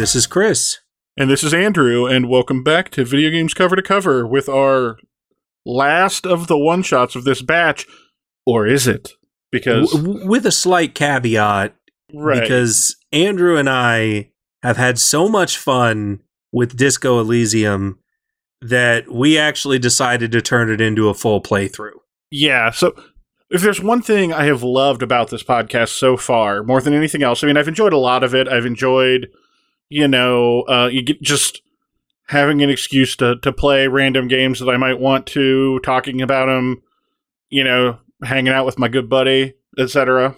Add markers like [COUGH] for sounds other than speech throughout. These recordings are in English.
this is Chris. And this is Andrew, and welcome back to Video Games Cover to Cover with our last of the one shots of this batch. Or is it? Because. W- with a slight caveat, right. because Andrew and I have had so much fun with Disco Elysium that we actually decided to turn it into a full playthrough. Yeah, so if there's one thing I have loved about this podcast so far, more than anything else, I mean, I've enjoyed a lot of it. I've enjoyed, you know, uh, you get just having an excuse to to play random games that I might want to, talking about them, you know, hanging out with my good buddy, etc.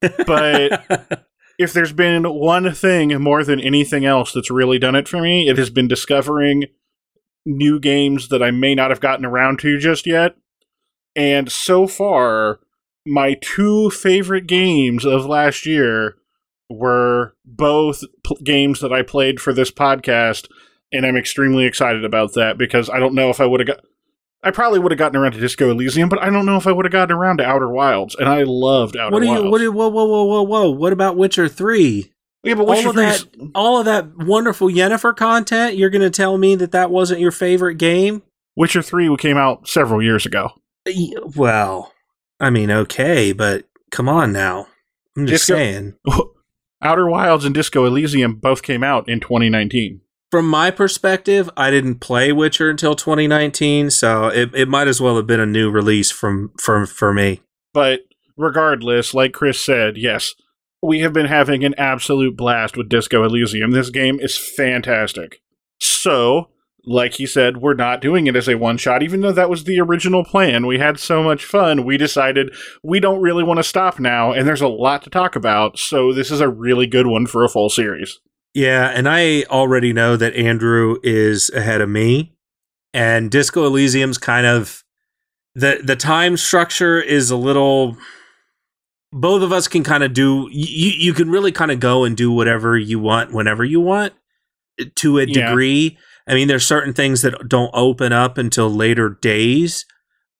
But [LAUGHS] if there's been one thing more than anything else that's really done it for me, it has been discovering new games that I may not have gotten around to just yet and so far, my two favorite games of last year were both p- games that I played for this podcast, and I'm extremely excited about that because I don't know if I would have got. I probably would have gotten around to Disco Elysium, but I don't know if I would have gotten around to Outer Wilds, and I loved Outer what are Wilds. you? What? Are, whoa, whoa, whoa, whoa, whoa! What about Witcher Three? yeah, but all of that, all of that wonderful Yennefer content. You're going to tell me that that wasn't your favorite game? Witcher Three came out several years ago. Well, I mean, okay, but come on now. I'm just Disco- saying. [LAUGHS] Outer Wilds and Disco Elysium both came out in 2019. From my perspective, I didn't play Witcher until 2019, so it, it might as well have been a new release from from for me. But regardless, like Chris said, yes, we have been having an absolute blast with Disco Elysium. This game is fantastic. So, like he said, we're not doing it as a one shot, even though that was the original plan. We had so much fun, we decided we don't really want to stop now, and there's a lot to talk about, so this is a really good one for a full series. Yeah, and I already know that Andrew is ahead of me, and Disco Elysium's kind of the the time structure is a little. Both of us can kind of do. You you can really kind of go and do whatever you want whenever you want, to a Yeah. I mean, there's certain things that don't open up until later days,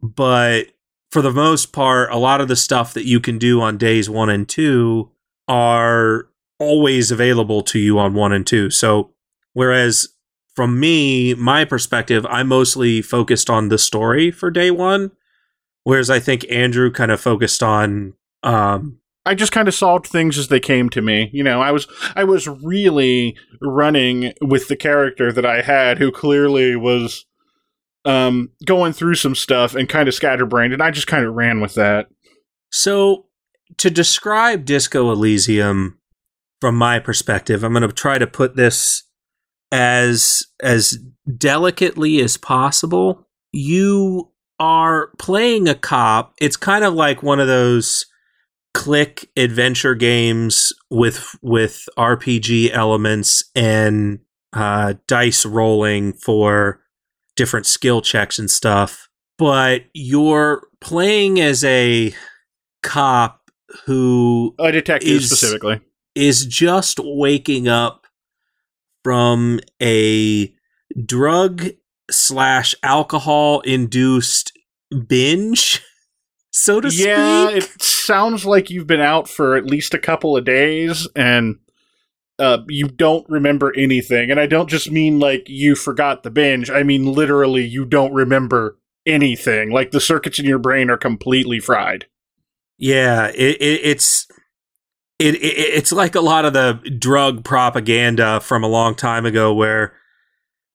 but for the most part, a lot of the stuff that you can do on days one and two are always available to you on one and two. So, whereas from me, my perspective, I mostly focused on the story for day one, whereas I think Andrew kind of focused on, um, I just kind of solved things as they came to me. You know, I was I was really running with the character that I had, who clearly was um, going through some stuff and kind of scatterbrained, and I just kind of ran with that. So, to describe Disco Elysium from my perspective, I'm going to try to put this as as delicately as possible. You are playing a cop. It's kind of like one of those click adventure games with with RPG elements and uh, dice rolling for different skill checks and stuff. But you're playing as a cop who A detective Is- specifically. is just waking up from a drug slash alcohol induced binge, [LAUGHS] so to Yeah, speak. it sounds like you've been out for at least a couple of days and uh, you don't remember anything. And I don't just mean like you forgot the binge. I mean literally you don't remember anything. Like the circuits in your brain are completely fried. Yeah, it, it, it's it, it it's like a lot of the drug propaganda from a long time ago, where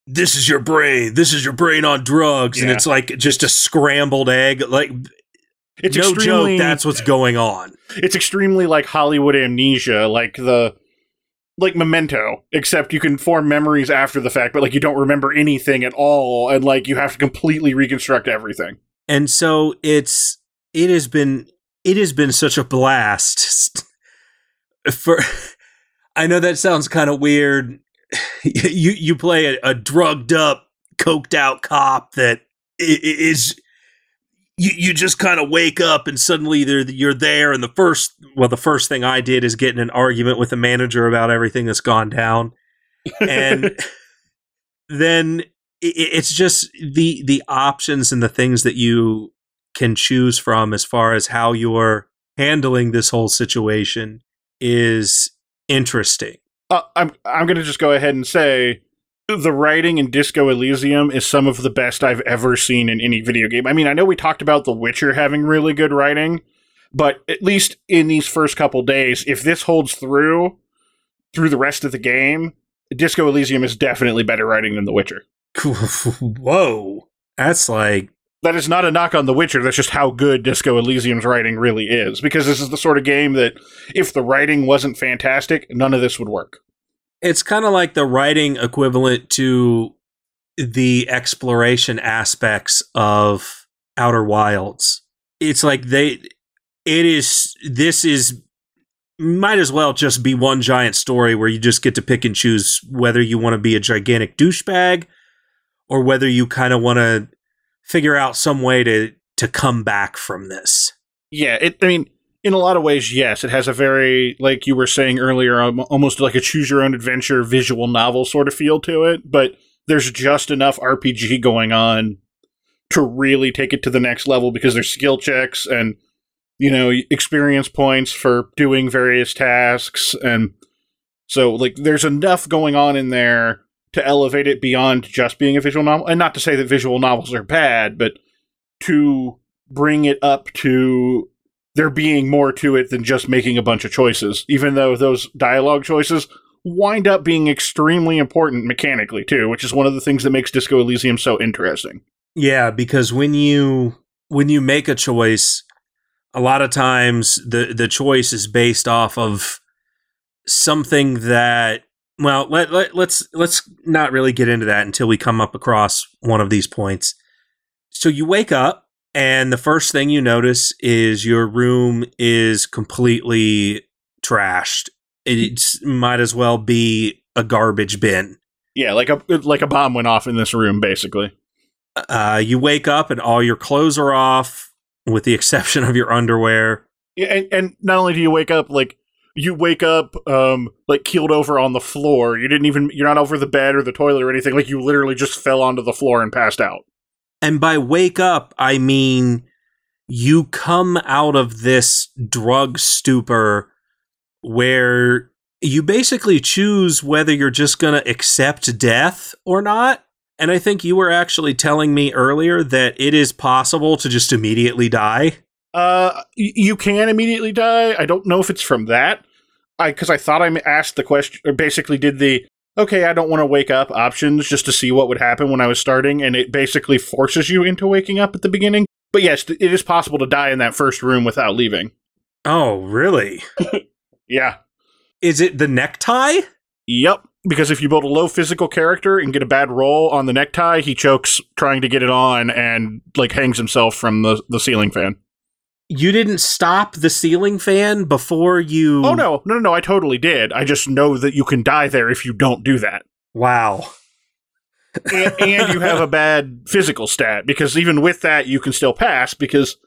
this is your brain, this is your brain on drugs, and it's like just a scrambled egg. Like It's no extremely, joke, that's what's going on. it's extremely like Hollywood amnesia, like the like Memento, except you can form memories after the fact, but like you don't remember anything at all, and like you have to completely reconstruct everything. and so it's it has been it has been such a blast for [LAUGHS] i know that sounds kind of weird [LAUGHS] you you play a, a drugged up coked out cop that is you, you just kind of wake up and suddenly you're there and the first well the first thing i did is get in an argument with the manager about everything that's gone down and [LAUGHS] then it's just the the options and the things that you can choose from as far as how you're handling this whole situation is interesting. Uh, I'm I'm going to just go ahead and say the writing in Disco Elysium is some of the best I've ever seen in any video game. I mean, I know we talked about The Witcher having really good writing, but at least in these first couple days, if this holds through through the rest of the game, Disco Elysium is definitely better writing than The Witcher. [LAUGHS] Whoa. That's like that is not a knock on The Witcher. That's just how good Disco Elysium's writing really is. Because this is the sort of game that, if the writing wasn't fantastic, none of this would work. It's kind of like the writing equivalent to the exploration aspects of Outer Wilds. It's like they, it is, this is, might as well just be one giant story where you just get to pick and choose whether you want to be a gigantic douchebag or whether you kind of want to figure out some way to to come back from this. Yeah, it. I mean, in a lot of ways, yes, it has a very like you were saying earlier, um, almost like a choose your own adventure visual novel sort of feel to it. But there's just enough RPG going on to really take it to the next level because there's skill checks and you know experience points for doing various tasks and so like there's enough going on in there to elevate it beyond just being a visual novel. And not to say that visual novels are bad, but to bring it up to there being more to it than just making a bunch of choices, even though those dialogue choices wind up being extremely important mechanically too, which is one of the things that makes Disco Elysium so interesting. Yeah, because when you when you make a choice, a lot of times the the choice is based off of something that well, let, let let's let's not really get into that until we come up across one of these points. So you wake up and the first thing you notice is your room is completely trashed. It might as well be a garbage bin. Yeah, like a like a bomb went off in this room basically. Uh, you wake up and all your clothes are off with the [LAUGHS] exception of your underwear. Yeah, and, and not only do you wake up like you wake up um like keeled over on the floor. You didn't even you're not over the bed or the toilet or anything. Like you literally just fell onto the floor and passed out. And by wake up, I mean you come out of this drug stupor where you basically choose whether you're just going to accept death or not. And I think you were actually telling me earlier that it is possible to just immediately die. Uh, you can immediately die. I don't know if it's from that. I because I thought I asked the question, or basically did the okay, I don't want to wake up options just to see what would happen when I was starting, and it basically forces you into waking up at the beginning. But yes, it is possible to die in that first room without leaving. Oh, really? [LAUGHS] yeah. Is it the necktie? Yep. Because if you build a low physical character and get a bad roll on the necktie, he chokes trying to get it on and like hangs himself from the, the ceiling fan you didn't stop the ceiling fan before you Oh no, no, no, I totally did. I just know that you can die there if you don't do that. Wow. and, and, you have a bad physical stat because even with that you can still pass because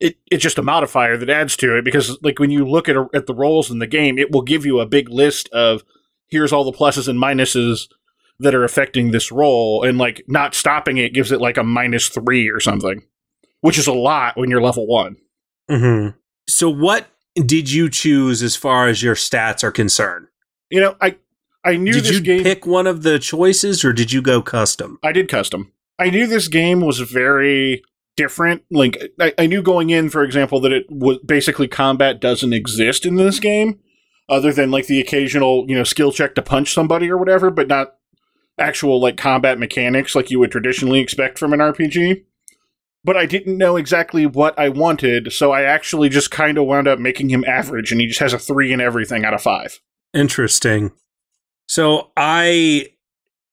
it, it's just a modifier that adds to it because like when you look at a, at the rolls in the game it will give you a big list of here's all the pluses and minuses that are affecting this roll and like not stopping it gives it like a minus 3 or something which is a lot when you're level 1 Mm-hmm. So, what did you choose as far as your stats are concerned? You know, I I knew did you game. pick one of the choices, or did you go custom? I did custom. I knew this game was very different. Like I, I knew going in, for example, that it was basically combat doesn't exist in this game, other than like the occasional you know skill check to punch somebody or whatever, but not actual like combat mechanics like you would traditionally expect from an RPG but I didn't know exactly what I wanted, so I actually just kind of wound up making him average, and he just has a three in everything out of five. Interesting. So I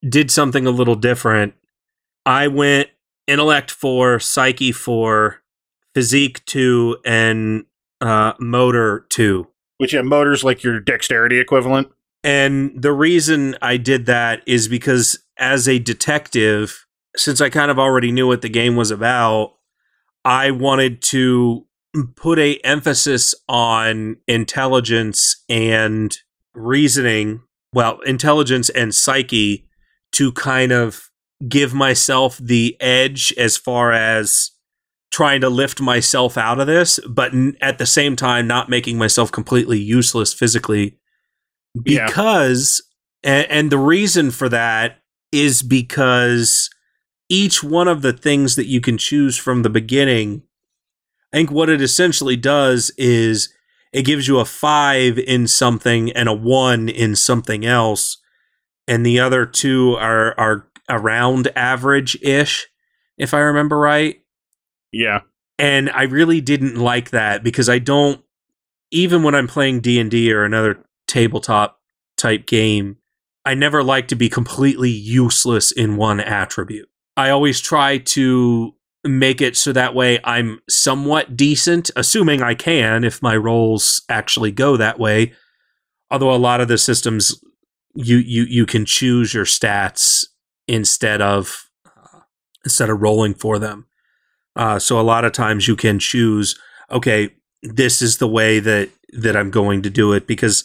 did something a little different. I went intellect four, psyche four, physique two, and uh, motor two. Which yeah, motor's like your dexterity equivalent. And the reason I did that is because as a detective, since I kind of already knew what the game was about, I wanted to put a emphasis on intelligence and reasoning, well, intelligence and psyche to kind of give myself the edge as far as trying to lift myself out of this, but at the same time not making myself completely useless physically Yeah. because and, and the reason for that is because each one of the things that you can choose from the beginning i think what it essentially does is it gives you a five in something and a one in something else and the other two are are around average ish if i remember right Yeah. and I really didn't like that because I don't even when I'm playing D&D or another tabletop type game, I never like to be completely useless in one attribute. I always try to make it so that way I'm somewhat decent, assuming I can if my rolls actually go that way. Although a lot of the systems you you you can choose your stats instead of uh, instead of rolling for them. Uh, so a lot of times you can choose, okay, this is the way that that I'm going to do it because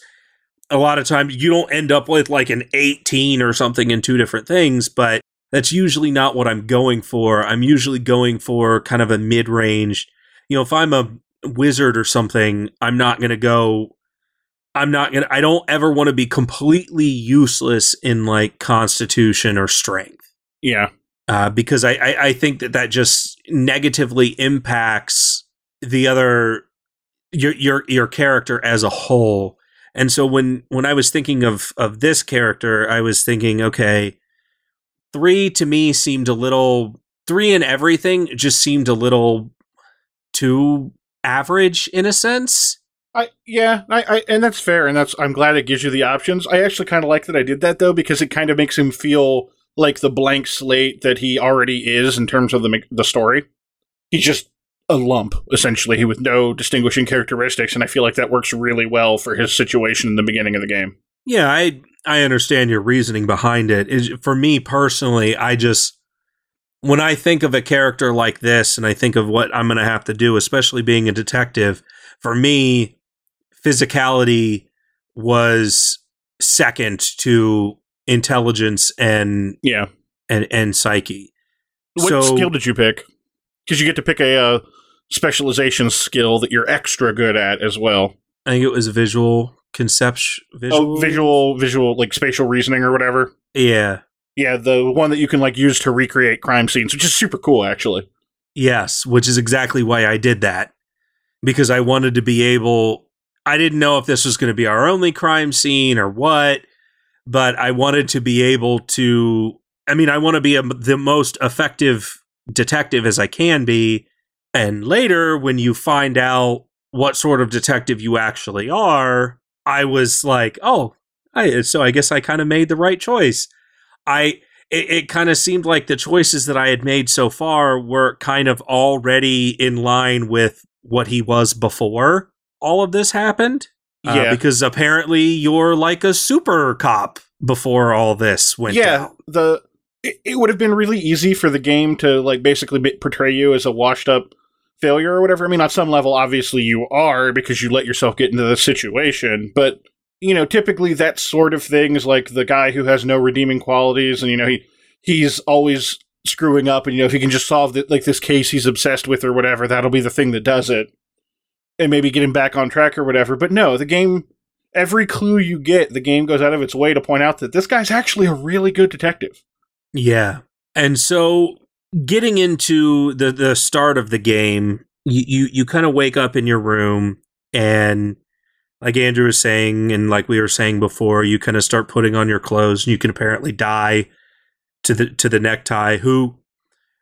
a lot of times you don't end up with like an 18 or something in two different things, but that's usually not what I'm going for. I'm usually going for kind of a mid-range. You know, if I'm a wizard or something, I'm not going to go I'm not going to I don't ever want to be completely useless in like constitution or strength Yeah. uh, because I, I, I think that that just negatively impacts the other your your your character as a whole. And so when when I was thinking of of this character, I was thinking, okay, three to me seemed a little three in everything just seemed a little too average in a sense. I yeah, I, I and that's fair, and that's I'm glad it gives you the options. I actually kind of like that I did that though because it kind of makes him feel like the blank slate that he already is in terms of the the story. He's just a lump essentially with no distinguishing characteristics, and I feel like that works really well for his situation in the beginning of the game. Yeah, I I understand your reasoning behind it. Is for me personally, I just when I think of a character like this and I think of what I'm going to have to do, especially being a detective, for me physicality was second to intelligence and Yeah. and and psyche. What So- skill did you pick? Because you get to pick a uh, specialization skill that you're extra good at as well. I think it was visual conception visual Oh, visual, visual, like spatial reasoning or whatever. Yeah. Yeah, the one that you can like use to recreate crime scenes, which is super cool, actually. Yes, which is exactly why I did that. Because I wanted to be able I didn't know if this was going to be our only crime scene or what, but I wanted to be able to I mean, I want to be a, the most effective detective as I can be. And later when you find out what sort of detective you actually are, I was like, "Oh, I so I guess I kind of made the right choice." I it, it kind of seemed like the choices that I had made so far were kind of already in line with what he was before all of this happened. Uh, Yeah. because apparently you're like a super cop before all this went yeah, down. the it, it would have been really easy for the game to like basically portray you as a washed up failure or whatever. I mean, on some level, obviously you are because you let yourself get into the situation, but you know, typically that sort of thing is like the guy who has no redeeming qualities, and you know he he's always screwing up, and you know if he can just solve the, like this case he's obsessed with or whatever, that'll be the thing that does it, and maybe get him back on track or whatever. But no, the game. Every clue you get, the game goes out of its way to point out that this guy's actually a really good detective. Yeah. And so getting into the the start of the game, you you, you kind of wake up in your room and like Andrew was saying and like we were saying before, you kind of start putting on your clothes and you can apparently die to the to the necktie who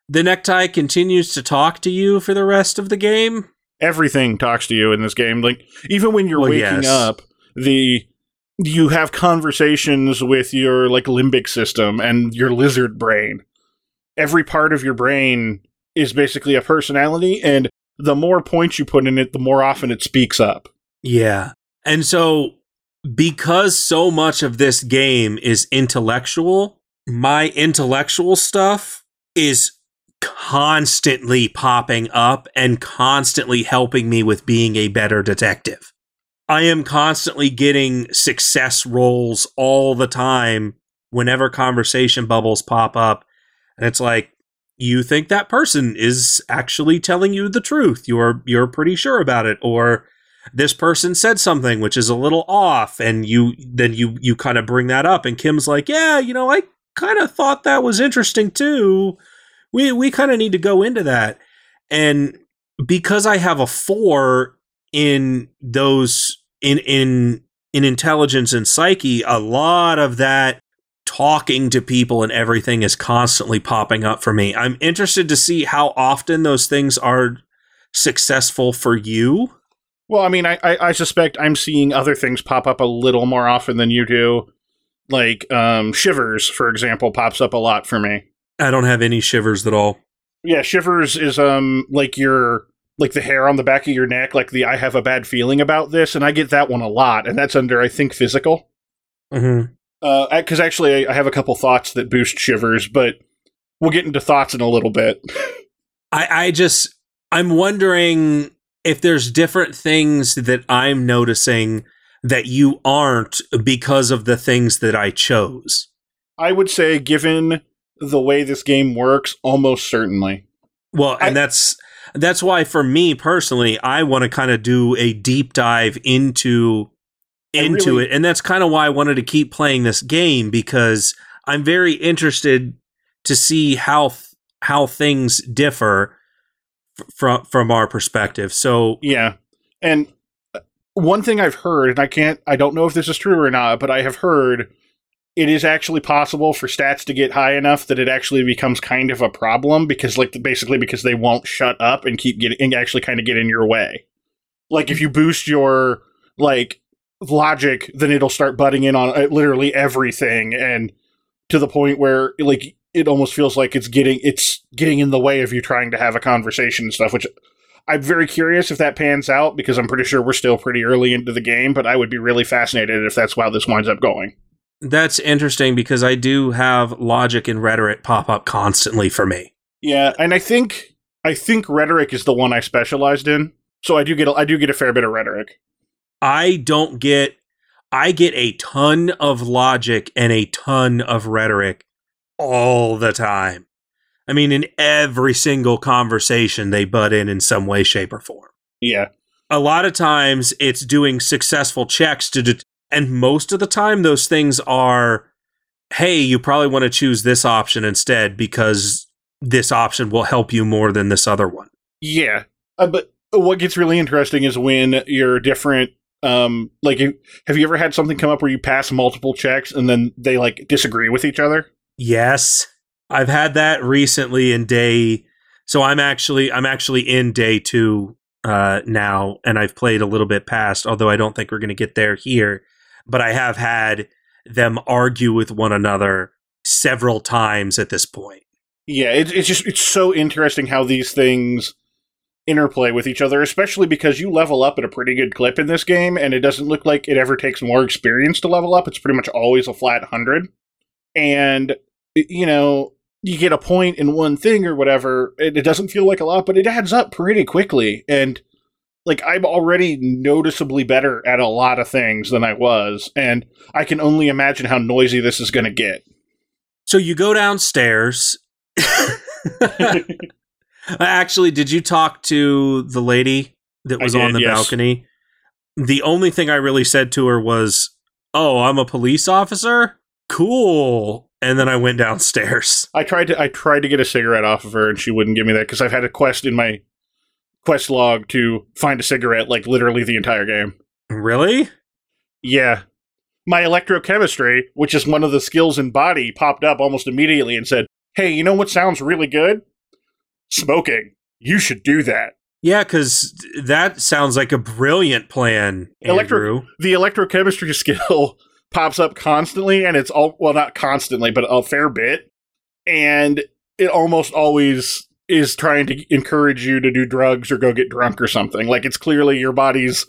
the necktie continues to talk to you for the rest of the game. everything talks to you in this game. Like even when you're Well, waking yes. up, the you have conversations with your like limbic system and your lizard brain. Every part of your brain is basically a personality, and the more points you put in it, the more often it speaks up. Yeah. And so, because so much of this game is intellectual, my intellectual stuff is constantly popping up and constantly helping me with being a better detective. I am constantly getting success rolls all the time whenever conversation bubbles pop up. And it's like, you think that person is actually telling you the truth. You're you're pretty sure about it or this person said something which is a little off and you then you you kind of bring that up and Kim's like, "Yeah, you know, I kind of thought that was interesting too. We we kind of need to go into that." And because I have a 4 in those in in in intelligence and psyche, a lot of that talking to people and everything is constantly popping up for me. I'm interested to see how often those things are successful for you. Well, I mean, I, I, I suspect I'm seeing other things pop up a little more often than you do. Like um, shivers, for example, pops up a lot for me. I don't have any shivers at all. Yeah, shivers is um like your like the hair on the back of your neck, like the I have a bad feeling about this, and I get that one a lot, and that's under I think physical. Mm-hmm. Because uh, actually, I, I have a couple thoughts that boost shivers, but we'll get into thoughts in a little bit. [LAUGHS] I, I just I'm wondering if there's different things that I'm noticing that you aren't because of the things that I chose. I would say, given the way this game works, almost certainly. Well, and I, that's that's why for me personally, I want to kind of do a deep dive into into really, it, and that's kind of why I wanted to keep playing this game because I'm very interested to see how how things differ from from our perspective. So yeah, and uh, one thing I've heard, and I can't, I don't know if this is true or not, but I have heard it is actually possible for stats to get high enough that it actually becomes kind of a problem because, like, basically because they won't shut up and keep getting and actually kind of get in your way. Like, if you boost your like logic, then it'll start butting in on uh, literally everything, and to the point where like it almost feels like it's getting it's getting in the way of you trying to have a conversation and stuff which i'm very curious if that pans out because i'm pretty sure we're still pretty early into the game but i would be really fascinated if that's how this winds up going. That's interesting because i do have logic and rhetoric pop up constantly for me. Yeah and i think i think rhetoric is the one i specialized in so i do get a, i do get a fair bit of rhetoric i don't get i get a ton of logic and a ton of rhetoric all the time. I mean, in every single conversation, they butt in in some way, shape, or form. Yeah. A lot of times it's doing successful checks to, and most of the time those things are, hey, you probably want to choose this option instead because this option will help you more than this other one. Yeah. Uh, but what gets really interesting is when you're different um like have you ever had something come up where you pass multiple checks and then they like disagree with each other Yes. I've had that recently in day so I'm actually I'm actually in day 2 uh now and I've played a little bit past although I don't think we're going to get there here but I have had them argue with one another several times at this point. Yeah, it, it's just it's so interesting how these things interplay with each other, especially because you level up at a pretty good clip in this game, and it doesn't look like it ever takes more experience to level up. It's pretty much always a flat hundred. And you know, you get a point in one thing or whatever, it, it doesn't feel like a lot, but it adds up pretty quickly. And like I'm already noticeably better at a lot of things than I was, and I can only imagine how noisy this is going to get. So you go downstairs. [LAUGHS] [LAUGHS] Actually, did you talk to the lady that was did, on the yes. balcony? The only thing I really said to her was, "Oh, I'm a police officer." Cool and then I went downstairs. I tried to I tried to get a cigarette off of her, and she wouldn't give me that because I've had a quest in my quest log to find a cigarette like literally the entire game. Really? Yeah. My electrochemistry, which is one of the skills in body, popped up almost immediately and said, "Hey, you know what sounds really good? Smoking. You should do that." Yeah, because that sounds like a brilliant plan, Andrew. Electro- the electrochemistry [LAUGHS] skill pops up constantly, and it's all well, not constantly, but a fair bit, and it almost always is trying to encourage you to do drugs or go get drunk or something. Like it's clearly your body's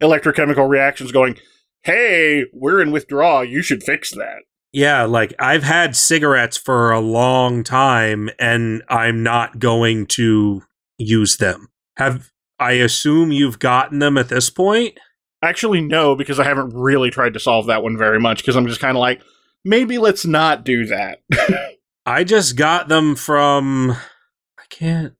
electrochemical reactions going, "Hey, we're in withdrawal. You should fix that." Yeah, like I've had cigarettes for a long time and I'm not going to use them. Have I assume you've gotten them at this point? Actually, no, because I haven't really tried to solve that one very much because I'm just kind of like, maybe let's not do that. [LAUGHS] I just got them from I can't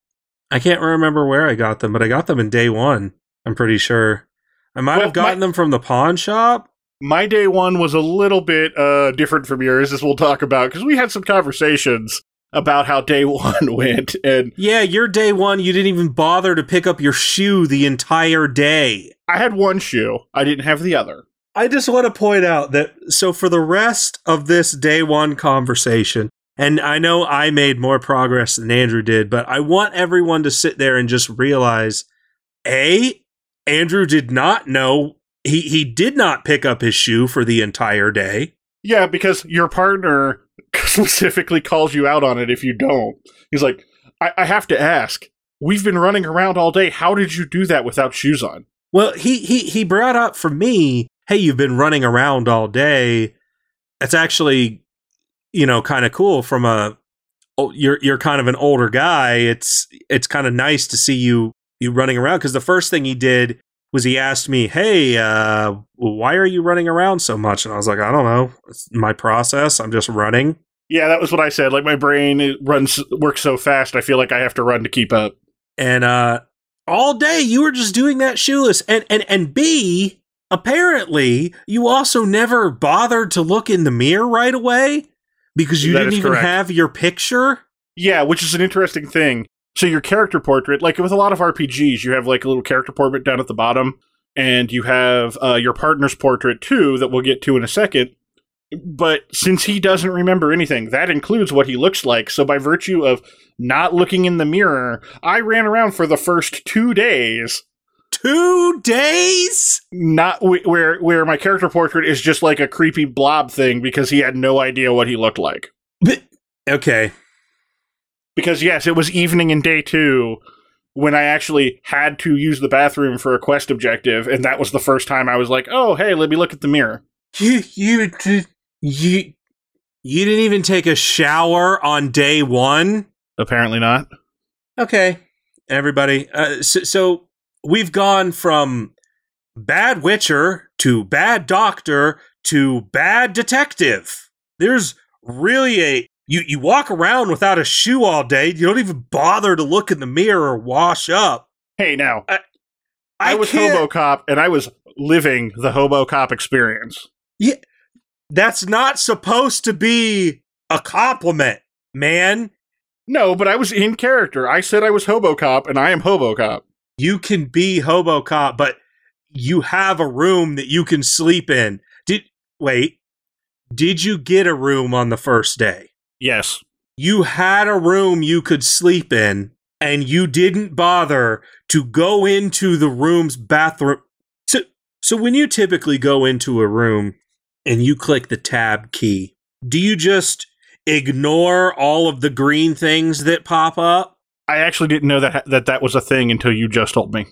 I can't remember where I got them, but I got them in day 1. I'm pretty sure. I might Well, have gotten my- them from the pawn shop. My day one was a little bit uh, different from yours, as we'll talk about, because we had some conversations about how day [LAUGHS] one went, and Yeah, your day one, you didn't even bother to pick up your shoe the entire day. I had one shoe. I didn't have the other. I just want to point out that so for the rest of this day one conversation, and I know I made more progress than Andrew did, but I want everyone to sit there and just realize A, Andrew did not know he, he did not pick up his shoe for the entire day. Yeah, because your partner [LAUGHS] specifically calls you out on it if you don't. He's like, I, I have to ask. We've been running around all day. How did you do that without shoes on? Well, he he he brought up for me, hey, you've been running around all day. That's actually, you know, kind of cool from a oh, you're you're kind of an older guy. It's it's kind of nice to see you you running around because the first thing he did was he asked me, "Hey, uh, why are you running around so much?" And I was like, "I don't know. It's my process. I'm just running." Yeah, that was what I said. Like my brain it runs works so fast. I feel like I have to run to keep up. and uh all day you were just doing that shoeless and and and b apparently you also never bothered to look in the mirror right away because you That didn't even correct. have your picture Yeah, which is an interesting thing. So your character portrait, like with a lot of RPGs, you have like a little character portrait down at the bottom, and you have uh, your partner's portrait too that we'll get to in a second. But since he doesn't remember anything, that includes what he looks like. So by virtue of not looking in the mirror, I ran around for the first two days, two days not w- where where my character portrait is just like a creepy blob thing because he had no idea what he looked like. But- okay Because yes, it was evening in day two when I actually had to use the bathroom for a quest objective, and that was the first time I was like, "Oh, hey, let me look at the mirror." you you you you didn't even take a shower on day one Apparently not. Okay, everybody. Uh, so, so we've gone from bad Witcher to bad doctor to bad detective. There's really a you you walk around without a shoe all day. You don't even bother to look in the mirror or wash up. Hey, now I, I, was can't- hobo cop, and I was living the hobo cop experience. Yeah, That's not supposed to be a compliment, man. No, but I was in character. I said I was hobo cop, and I am hobo cop. You can be hobo cop, but you have a room that you can sleep in. Did wait? Did you get a room on the first day? Yes. You had a room you could sleep in, and you didn't bother to go into the room's bathroom. So, so when you typically go into a room and you click the tab key, do you just ignore all of the green things that pop up? I actually didn't know that that that was a thing until you just told me.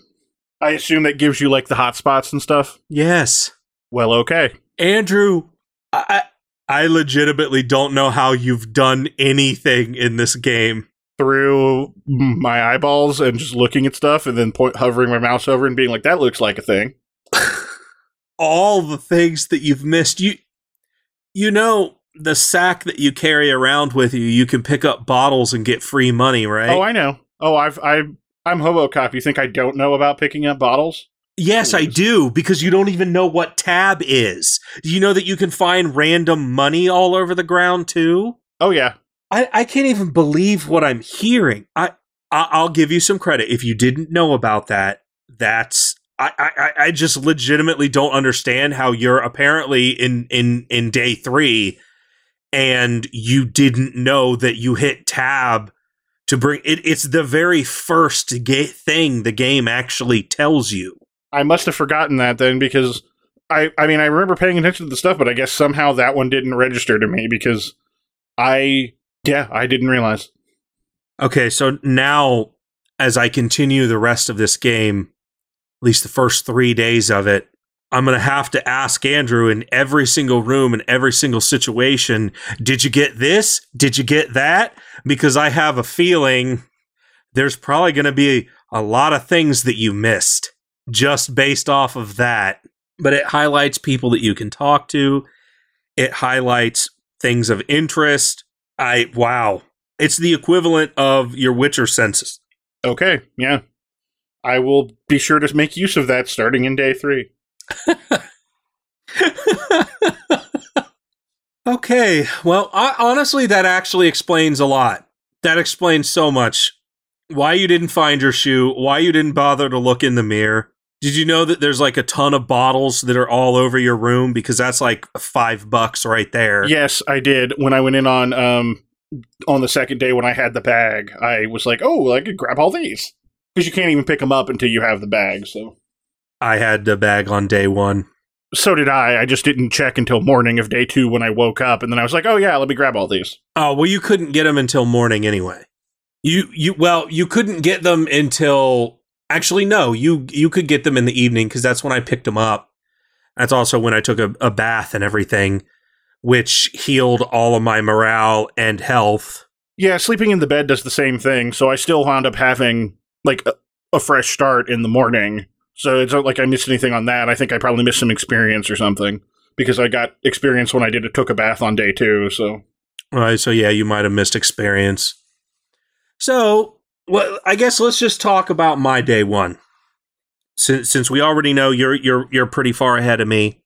I assume that gives you like the hot spots and stuff. Yes. Well, okay. Andrew, I I legitimately don't know how you've done anything in this game. Through my eyeballs and just looking at stuff, and then point, hovering my mouse over and being like, "That looks like a thing." [LAUGHS] All the things that you've missed. You you know the sack that you carry around with you, you can pick up bottles and get free money, right? Oh, I know. Oh, I've I I'm hobo cop. You think I don't know about picking up bottles? Yes, I do, because you don't even know what tab is. Do you know that you can find random money all over the ground too? Oh yeah. I, I can't even believe what I'm hearing. I, I I'll give you some credit if you didn't know about that. That's I, I I just legitimately don't understand how you're apparently in in in day three, and you didn't know that you hit tab to bring it. It's the very first ga- thing the game actually tells you. I must have forgotten that then because I I mean I remember paying attention to the stuff, but I guess somehow that one didn't register to me because I yeah I didn't realize. Okay, so now as I continue the rest of this game, at least the first three days of it, I'm going to have to ask Andrew in every single room, in every single situation, did you get this? Did you get that? Because I have a feeling there's probably going to be a lot of things that you missed just based off of that. But it highlights people that you can talk to, it highlights things of interest. I, wow, it's the equivalent of your Witcher senses. Okay, yeah. I will be sure to make use of that starting in day three. [LAUGHS] okay, well, I, honestly, that actually explains a lot. That explains so much. Why you didn't find your shoe, why you didn't bother to look in the mirror. Did you know that there's like a ton of bottles that are all over your room because that's like five bucks right there? Yes, I did. When I went in on um on the second day when I had the bag, I was like, "Oh, I could grab all these." Because you can't even pick them up until you have the bag. So I had the bag on day one. So did I. I just didn't check until morning of day two when I woke up, and then I was like, "Oh yeah, let me grab all these." Oh well, you couldn't get them until morning anyway. You you well, you couldn't get them until actually no, you you could get them in the evening because that's when I picked them up. That's also when I took a, a bath and everything, which healed all of my morale and health. Yeah, sleeping in the bed does the same thing. So I still wound up having like a, a fresh start in the morning. So it's not like I missed anything on that. I think I probably missed some experience or something because I got experience when I did a took a bath on day two. So, all right. So yeah, you might have missed experience. So, well, I guess let's just talk about my day one. Since since we already know you're you're you're pretty far ahead of me.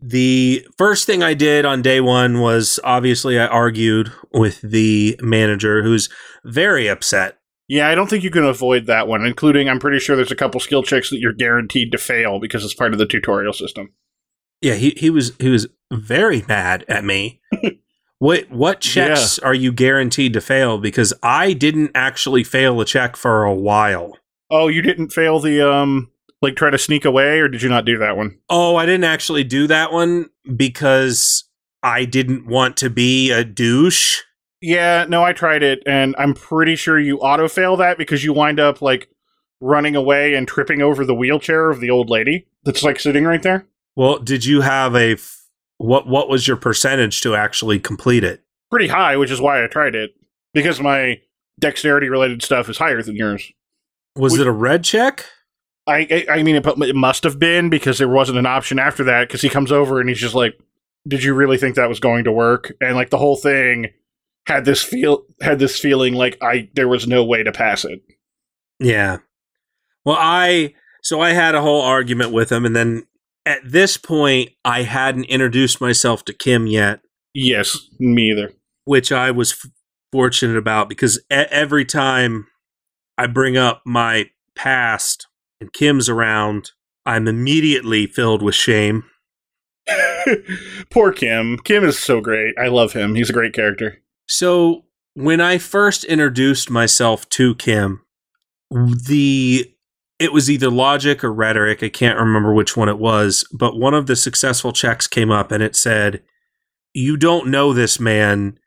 The first thing I did on day one was obviously I argued with the manager, who's very upset yeah, I don't think you can avoid that one, including I'm pretty sure there's a couple skill checks that you're guaranteed to fail because it's part of the tutorial system. Yeah, he, he was he was very mad at me. What what checks yeah. are you guaranteed to fail? Because I didn't actually fail a check for a while. Oh, you didn't fail the um like try to sneak away or did you not do that one? Oh, I didn't actually do that one because I didn't want to be a douche. Yeah, no, I tried it, and I'm pretty sure you auto fail that because you wind up like running away and tripping over the wheelchair of the old lady that's like sitting right there. Well, did you have a what? What was your percentage to actually complete it? Pretty high, which is why I tried it because my dexterity related stuff is higher than yours. Was which, it a red check? I, I, I mean, it, it must have been because there wasn't an option after that. Because he comes over and he's just like, "Did you really think that was going to work?" And like the whole thing had this feel had this feeling like I there was no way to pass it. Yeah. Well, I so I had a whole argument with him and then at this point I hadn't introduced myself to Kim yet. Yes, me either. Which I was f- fortunate about because every time I bring up my past and Kim's around, I'm immediately filled with shame. [LAUGHS] Poor Kim. Kim is so great. I love him. He's a great character. So when I first introduced myself to Kim, the it was either logic or rhetoric. I can't remember which one it was, but one of the successful checks came up and it said, You don't know this man,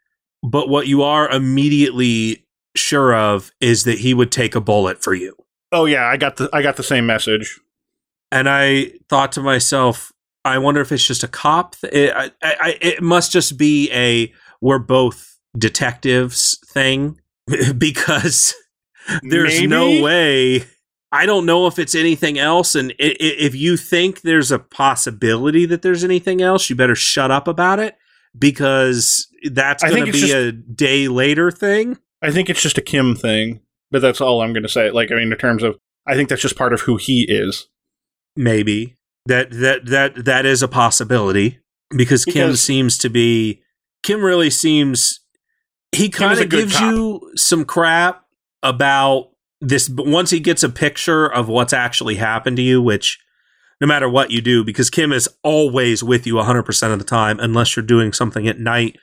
but what you are immediately sure of is that he would take a bullet for you. Oh yeah, I got the I got the same message. And I thought to myself, I wonder if it's just a cop. It, I, I, it must just be a we're both detectives thing [LAUGHS] because there's Maybe? no way. I don't know if it's anything else. And if you think there's a possibility that there's anything else, you better shut up about it because that's going to be just, a day later thing. I think it's just a Kim thing, but that's all I'm going to say. Like, I mean, in terms of, I think that's just part of who he is. Maybe that that that that is a possibility because, because Kim seems to be Kim really seems he kind of gives cop. you some crap about this but once he gets a picture of what's actually happened to you which no matter what you do because kim is always with you 100% of the time unless you're doing something at night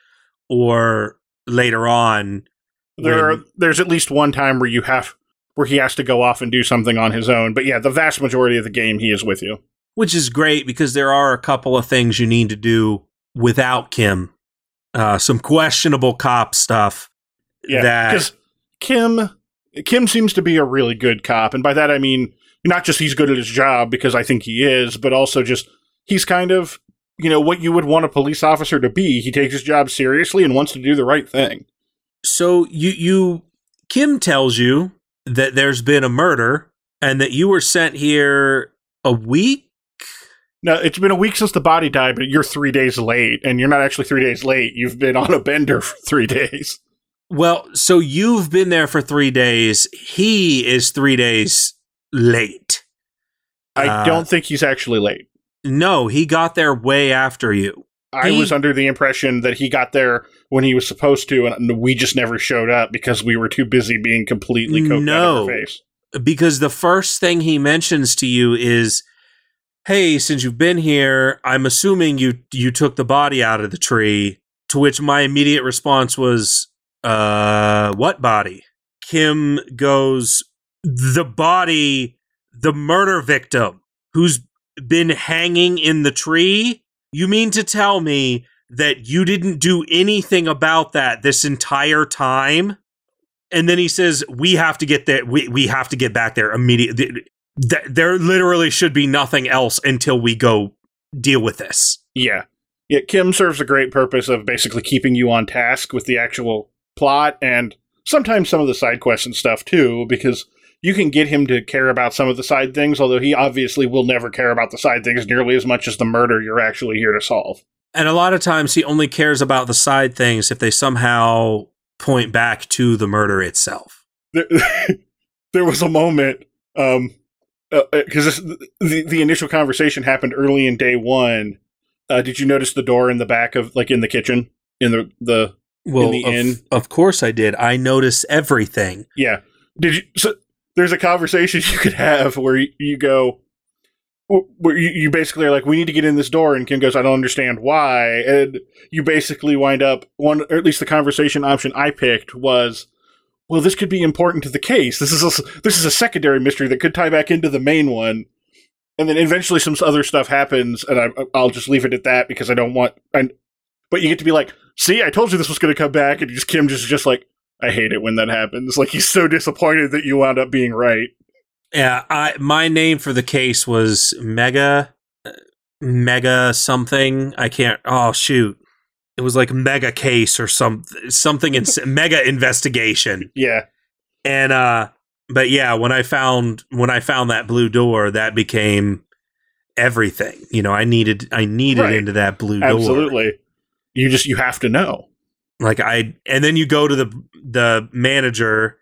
or later on there when, are, there's at least one time where you have where he has to go off and do something on his own but yeah the vast majority of the game he is with you which is great because there are a couple of things you need to do without kim uh, some questionable cop stuff. Yeah, because Kim Kim seems to be a really good cop, and by that I mean not just he's good at his job because I think he is, but also just he's kind of you know what you would want a police officer to be. He takes his job seriously and wants to do the right thing. So you you Kim tells you that there's been a murder and that you were sent here a week no, it's been a week since the body died, but you're three days late, and you're not actually three days late. You've been on a bender [LAUGHS] for three days. Well, so you've been there for three days. He is three days late. I Uh, don't think he's actually late. No, he got there way after you. I he- was under the impression that he got there when he was supposed to, and we just never showed up because we were too busy being completely coked out No. of our face. because the first thing he mentions to you is hey since you've been here i'm assuming you you took the body out of the tree to which my immediate response was uh what body? Kim goes the body the murder victim who's been hanging in the tree? You mean to tell me that you didn't do anything about that this entire time? And then he says we have to get there we, we have to get back there immediately Th- there literally should be nothing else until we go deal with this. Yeah. Yeah, Kim serves a great purpose of basically keeping you on task with the actual plot and sometimes some of the side quests and stuff too, because you can get him to care about some of the side things, although he obviously will never care about the side things nearly as much as the murder you're actually here to solve. and a lot of times he only cares about the side things if they somehow point back to the murder itself There, [LAUGHS] there was a moment, um, because the the initial conversation happened early in day one. Uh, did you notice the door in the back of like in the kitchen in the the well the of, inn? of course i did i notice everything Yeah. Did you? So there's a conversation [LAUGHS] you could have where you, you go, where you, you basically are like, we need to get in this door, and Kim goes, I don't understand why, and you basically wind up one, or at least the conversation option I picked was. Well, this could be important to the case. This is a, this is a secondary mystery that could tie back into the main one, and then eventually some other stuff happens, and I, I'll just leave it at that because I don't want. And but you get to be like, see, I told you this was going to come back, and just Kim just just like, I hate it when that happens. Like he's so disappointed that you wound up being right. Yeah, I my name for the case was Mega Mega something. I can't oh shoot. It was like Mega Case or some something in [LAUGHS] Mega Investigation. Yeah, And uh but yeah, when I found when I found that blue door, that became everything. You know, I needed I needed Right. into that blue door. absolutely. You just you have to know. like i and then you go to the the manager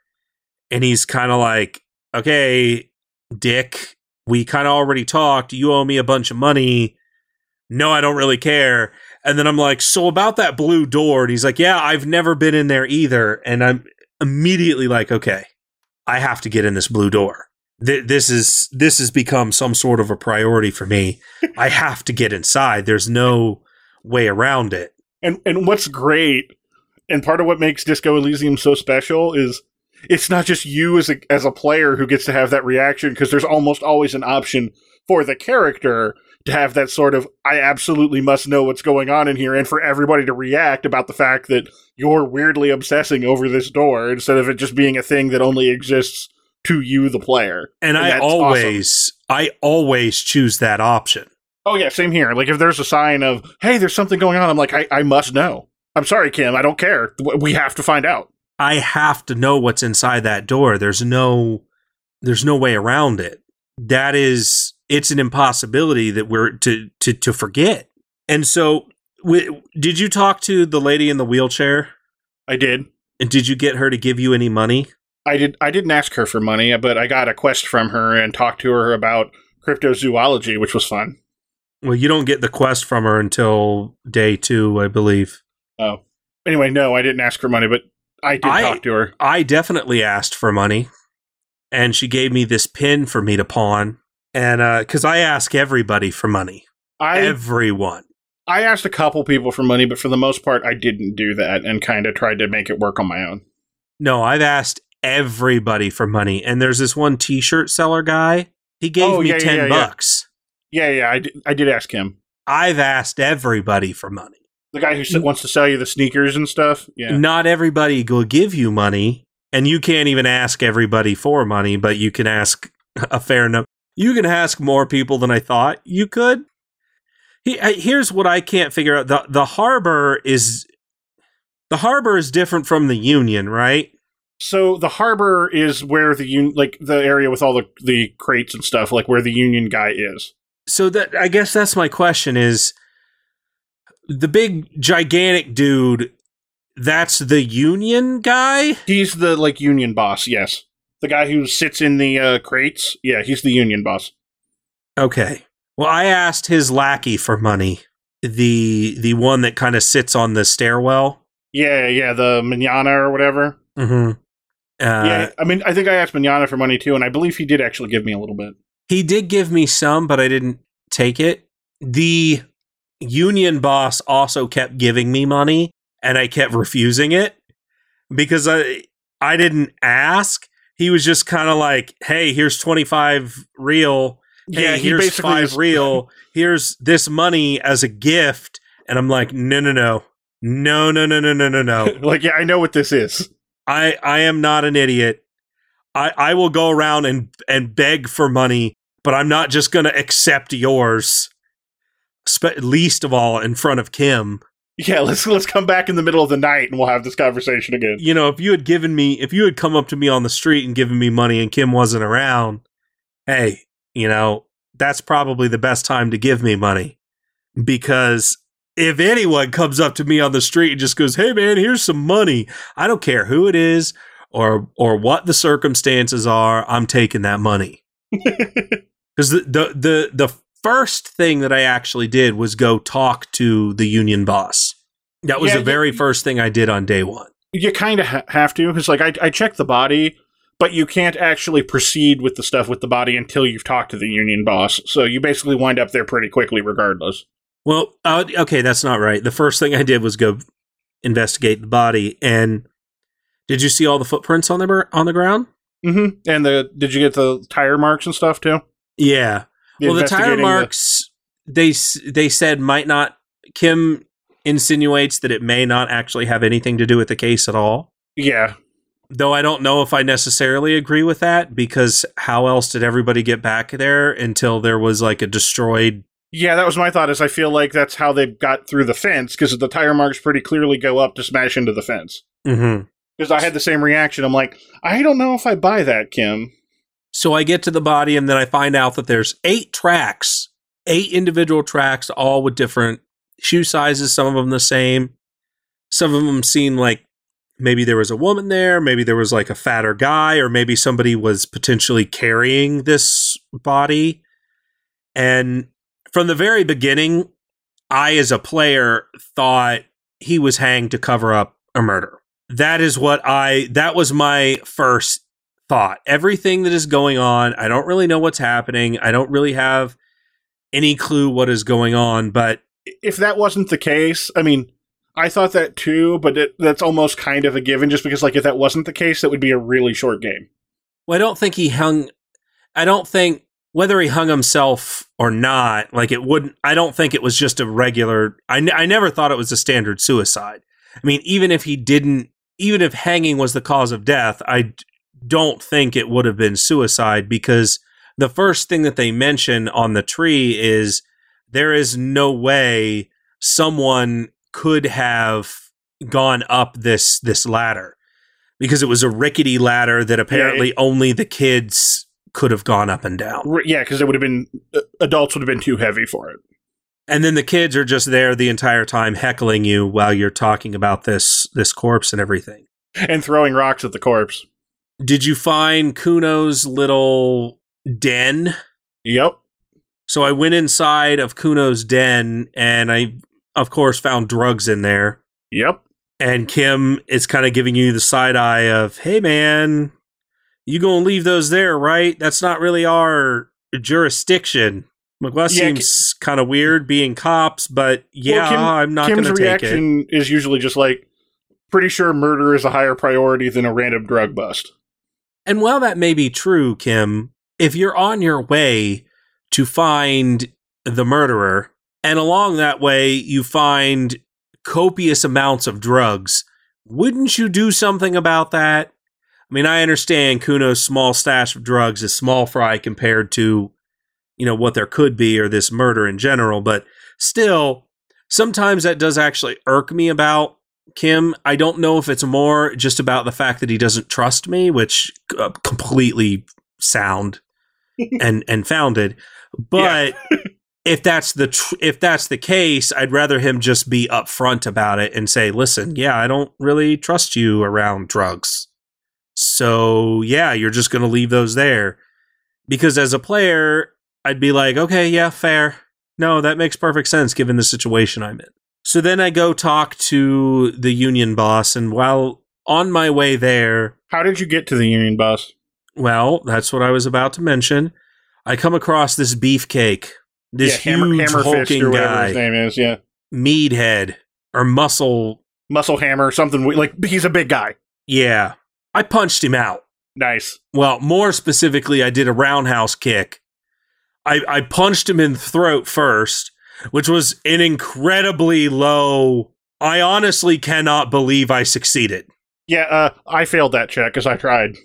and he's kind of like okay dick we kind of already talked. You owe me a bunch of money. No i don't really care. And then i'm like so about that blue door and he's like yeah i've never been in there either. And i'm immediately like okay i have to get in this blue door. Th- this is this has become some sort of a priority for me. I have to get inside. There's no way around it And and what's great, and part of what makes Disco Elysium so special is it's not just you as a as a player who gets to have that reaction because there's almost always an option for the character to have that sort of I absolutely must know what's going on in here and for everybody to react about the fact that you're weirdly obsessing over this door instead of it just being a thing that only exists to you the player. and, And I always, I always choose that option. Oh yeah, same here. Like if there's a sign of hey, there's something going on, I'm like I, I must know. I'm sorry, Kim, I don't care. We have to find out. I have to know what's inside that door. There's no, there's no way around it. That is, it's an impossibility that we're to to to forget. And so, w- did you talk to the lady in the wheelchair? I did. And did you get her to give you any money? I did. I didn't ask her for money, but I got a quest from her and talked to her about cryptozoology, which was fun. Well, you don't get the quest from her until day two, I believe. Oh, anyway, no, I didn't ask for money, but I did I- talk to her. I definitely asked for money, and she gave me this pin for me to pawn. And uh, because I ask everybody for money, I everyone. I asked a couple people for money, but for the most part, I didn't do that and kind of tried to make it work on my own. No, I've asked everybody for money. And there's this one T-shirt seller guy. He gave Oh, me yeah, yeah, ten yeah, yeah. bucks. Yeah, yeah, I did, I did ask him. I've asked everybody for money. The guy who s- wants to sell you the sneakers and stuff. Yeah, Not everybody will give you money, and you can't even ask everybody for money. But you can ask a fair number. You can ask more people than I thought you could. He, I- here's what I can't figure out: the the harbor is the harbor is different from the Union, right? So the harbor is where the un- like the area with all the the crates and stuff, like where the Union guy is. So that I guess that's my question is the big gigantic dude that's the union guy He's the like Union boss. Yes, The guy who sits in the uh, crates. Yeah, he's the union boss. Okay. Well, I asked his lackey for money. The the one that kind of sits on the stairwell. Yeah, yeah, the manana or whatever. Mm-hmm. Uh, yeah, I mean, I think I asked manana for money too, and I believe he did actually give me a little bit. He did give me some, but I didn't take it. The union boss also kept giving me money and I kept [LAUGHS] refusing it because I I didn't ask. He was just kind of like, "Hey, here's 25 real. Hey, yeah, he here's 5 was- real. Here's this money as a gift." And I'm like, "No, no, no. No, no, no, no, no, no, no." [LAUGHS] like, yeah, I know what this is. I I am not an idiot. I I will go around and and beg for money, but I'm not just going to accept yours. Spe- least of all in front of Kim. Yeah, let's let's come back in the middle of the night and we'll have this conversation again. You know, if you had given me if you had come up to me on the street and given me money and Kim wasn't around, hey, you know, that's probably the best time to give me money. Because if anyone comes up to me on the street and just goes, "Hey man, here's some money." I don't care who it is or or what the circumstances are, I'm taking that money. [LAUGHS] Cuz the, the the the first thing that I actually did was go talk to the union boss. That was Yeah, the very you- first thing I did on day 1. you kind of ha- have to because, like, I I checked the body, but you can't actually proceed with the stuff with the body until you've talked to the union boss. So you basically wind up there pretty quickly, regardless. Well, uh, okay, that's not right. The first thing I did was go investigate the body, and did you see all the footprints on the bur- on the ground? Mm-hmm. And the did you get the tire marks and stuff too? Yeah. well, the tire marks they they said might not. Kim insinuates that it may not actually have anything to do with the case at all. yeah, Though I don't know if I necessarily agree with that because how else did everybody get back there until there was like a destroyed yeah. That was my thought. Is I feel like that's how they got through the fence because the tire marks pretty clearly go up to smash into the fence. Mhm. Because I had the same reaction. I'm like, I don't know if I buy that, Kim. So I get to the body and then I find out that there's eight tracks, eight individual tracks, all with different shoe sizes, some of them the same. Some of them seem like maybe there was a woman there, maybe there was like a fatter guy, or maybe somebody was potentially carrying this body. And from the very beginning, I, as a player, thought he was hanged to cover up a murder. That is what I, that was my first thought. Everything that is going on, I don't really know what's happening. I don't really have any clue what is going on, but if that wasn't the case, I mean, I thought that too, but it, that's almost kind of a given just because, like, if that wasn't the case, that would be a really short game. well, I don't think he hung. I don't think whether he hung himself or not, like it wouldn't. I don't think it was just a regular. I, n- I never thought it was a standard suicide. I mean, even if he didn't, even if hanging was the cause of death, I don't think it would have been suicide because the first thing that they mention on the tree is there is no way someone could have gone up this this ladder because it was a rickety ladder that apparently only the kids could have gone up and down. Yeah, because it would have been uh, adults would have been too heavy for it. And then the kids are just there the entire time heckling you while you're talking about this this corpse and everything. And throwing rocks at the corpse. Did you find Cuno's little den? Yep. So I went inside of Cuno's den and I of course found drugs in there. Yep. And Kim is kind of giving you the side eye of, "Hey man, you going to leave those there, right? That's not really our jurisdiction." Well, that Yeah, seems kind of weird being cops, but yeah, Kim- I'm not going Kim's to take it. reaction is usually just like, pretty sure murder is a higher priority than a random drug bust. And while that may be true, Kim, if you're on your way to find the murderer, and along that way you find copious amounts of drugs, wouldn't you do something about that? I mean, I understand Cuno's small stash of drugs is small fry compared to, you know, what there could be or this murder in general, but still, sometimes that does actually irk me about Kim. I don't know if it's more just about the fact that he doesn't trust me, which uh, completely sound [LAUGHS] and and founded. But if that's the tr- if that's the case, I'd rather him just be upfront about it and say, "Listen, yeah, I don't really trust you around drugs." So, yeah, you're just going to leave those there. Because as a player, I'd be like, okay, yeah, fair. No, that makes perfect sense given the situation I'm in. So then I go talk to the union boss, and while on my way there, How did you get to the Union boss? well, that's what I was about to mention. I come across this beefcake, this yeah, Hammer, huge Hammerfist hulking or whatever guy, his name is. Yeah, mead head or muscle. Muscle Hammer, something like he's a big guy. Yeah, I punched him out. Nice. Well, more specifically, I did a roundhouse kick. I, I punched him in the throat first, which was an incredibly low. I honestly cannot believe I succeeded. Yeah, uh, I failed that check because I tried.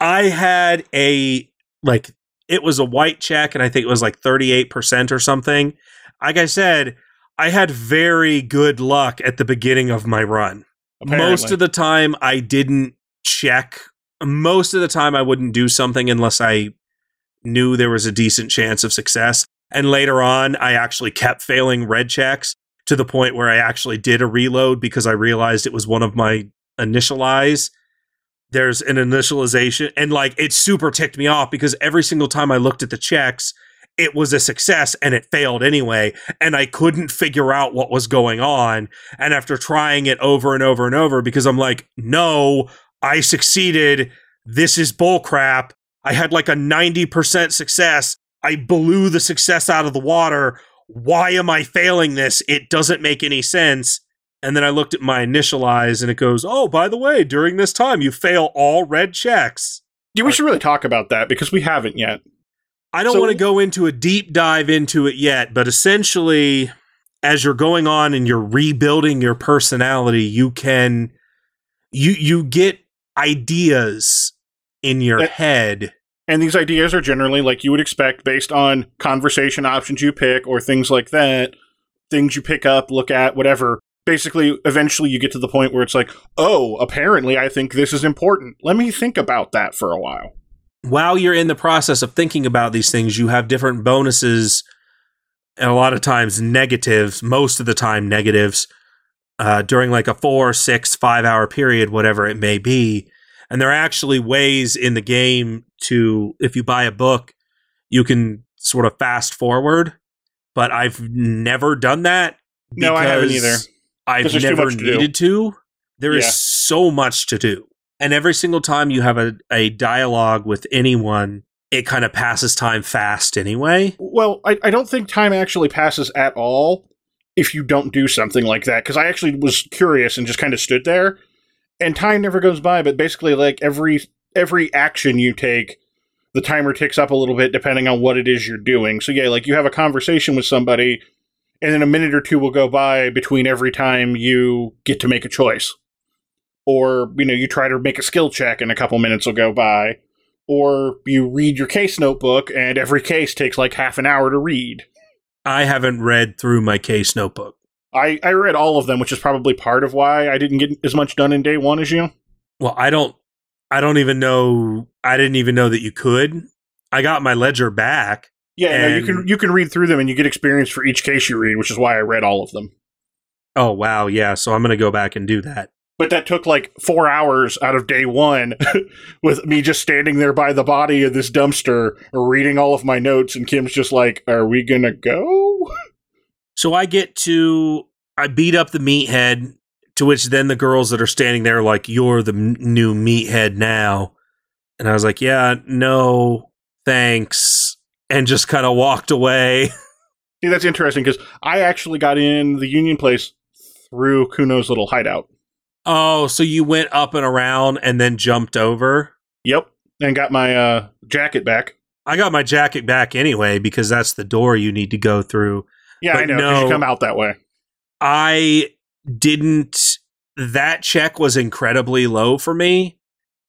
I had a like it was a white check and I think it was like 38% or something. Like I said, I had very good luck at the beginning of my run. Apparently. Most of the time I didn't check. Most of the time I wouldn't do something unless I knew there was a decent chance of success. And later on I actually kept failing red checks to the point where I actually did a reload because I realized it was one of my initialize there's an initialization and like it super ticked me off because every single time I looked at the checks, it was a success and it failed anyway. And I couldn't figure out what was going on. And after trying it over and over and over, because I'm like, no, I succeeded. This is bullcrap. I had like a 90% success. I blew the success out of the water. Why am I failing this? It doesn't make any sense. And then I looked at my initialize and it goes, oh, by the way, during this time, you fail all red checks. yeah, we should really talk about that because we haven't yet. I don't So- want to go into a deep dive into it yet, but essentially, as you're going on and you're rebuilding your personality, you can you you get ideas in your Eh. head. And these ideas are generally like you would expect based on conversation options you pick or things like that, things you pick up, look at, whatever. Basically, eventually you get to the point where it's like, oh, apparently I think this is important. Let me think about that for a while. While you're in the process of thinking about these things, you have different bonuses and a lot of times negatives, most of the time negatives, uh, during like a four, six, five hour period, whatever it may be. And there are actually ways in the game to, if you buy a book, you can sort of fast forward. But I've never done that. No, I haven't either. I've 'Cause there's too never to do. needed to. There is Yeah. so much to do. And every single time you have a, a dialogue with anyone, it kind of passes time fast anyway. Well, I, I don't think time actually passes at all if you don't do something like that. Because I actually was curious and just kind of stood there, and time never goes by. But basically, like every every action you take, the timer ticks up a little bit depending on what it is you're doing. So yeah, like you have a conversation with somebody, and then a minute or two will go by between every time you get to make a choice. Or, you know, you try to make a skill check and a couple minutes will go by or you read your case notebook and every case takes like half an hour to read. I haven't read through my case notebook. I, I read all of them, which is probably part of why I didn't get as much done in day one as you. Well, I don't I don't even know I didn't even know that you could. I got my ledger back. Yeah, no, you can you can read through them and you get experience for each case you read, which is why I read all of them. Oh wow, yeah, so I'm going to go back and do that. But that took like four hours out of day one [LAUGHS] with me just standing there by the body of this dumpster reading all of my notes. And Kim's just like, Are we going to go? [LAUGHS] So I get to I beat up the meathead to which then the girls that are standing there are like you're the m- new meathead now. And I was like, "Yeah, no, thanks." And just kind of walked away. [LAUGHS] See, that's interesting because I actually got in the Union Place through Cuno's little hideout. Oh, so you went up and around and then jumped over? Yep. And got my uh, jacket back. I got my jacket back anyway because that's the door you need to go through. Yeah, But I know. no. you come out that way. I didn't. That check was incredibly low for me.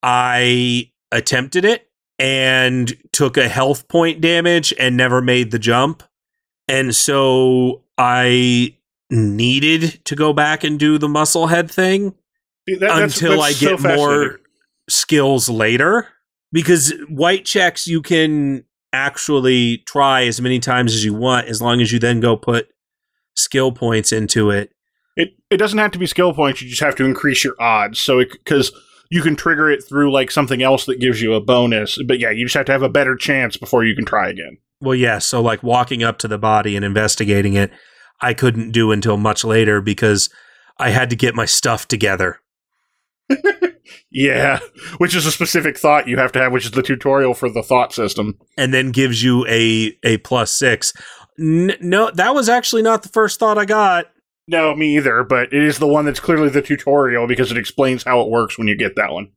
I attempted it and took a health point damage and never made the jump. And so I needed to go back and do the muscle head thing that- that's- until that's I get so more skills later. Because white checks you can actually try as many times as you want as long as you then go put skill points into it. It it doesn't have to be skill points. You just have to increase your odds. So because you can trigger it through like something else that gives you a bonus. But yeah, you just have to have a better chance before you can try again. Well, yeah. So, like walking up to the body and investigating it, I couldn't do until much later because I had to get my stuff together. Yeah, which is a specific thought you have to have, which is the tutorial for the thought system. And then gives you a a plus six. N- no, that was actually not the first thought I got. No, me either, but it is the one that's clearly the tutorial because it explains how it works when you get that one.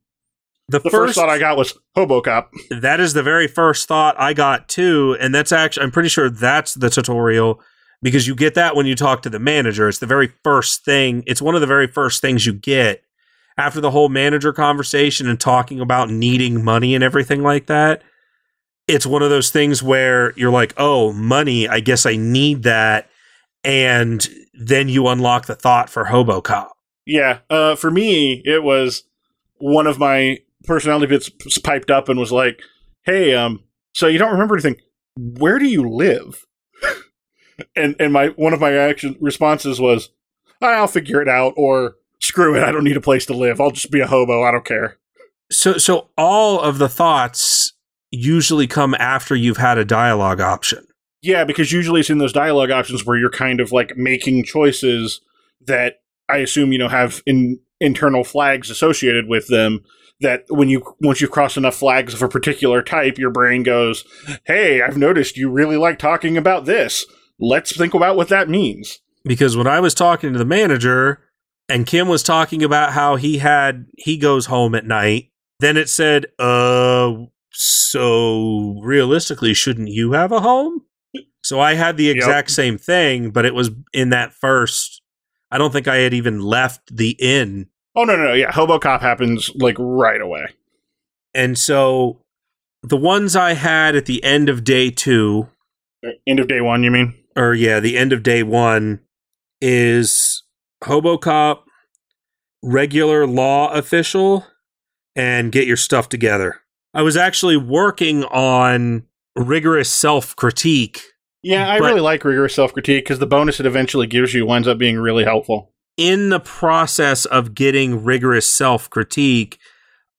The, The first, thought I got was Hobo Cop. that is the very first thought I got too, and that's actually I'm pretty sure that's the tutorial because you get that when you talk to the manager. It's the very first thing. It's one of the very first things you get after the whole manager conversation and talking about needing money and everything like that. It's one of those things where you're like, "Oh, money, I guess I need that." And then you unlock the thought for Hobo Cop. Yeah, uh, for me, it was one of my personality bits piped up and was like, "Hey, um, so you don't remember anything? Where do you live?" [LAUGHS] and and my one of my action responses was, "I'll figure it out," or "Screw it, I don't need a place to live. I'll just be a hobo. I don't care." So so all of the thoughts usually come after you've had a dialogue option. Yeah, because usually it's in those dialogue options where you're kind of like making choices that I assume you know have in internal flags associated with them. That when you once you've crossed enough flags of a particular type, your brain goes, "Hey, I've noticed you really like talking about this. Let's think about what that means." because when I was talking to the manager and Kim was talking about how he had he goes home at night, then it said, "Uh, so realistically, shouldn't you have a home?" So I had the Yep. exact same thing, but it was in that first. I don't think I had even left the inn, Oh no, no, no, yeah, Hobo Cop happens like right away. and so the ones I had at the end of day two, End of day one, you mean? or yeah, the end of day one is Hobocop, regular law official, and get your stuff together. I was actually working on rigorous self critique Yeah, I really like rigorous self critique because the bonus it eventually gives you winds up being really helpful. in the process of getting rigorous self critique,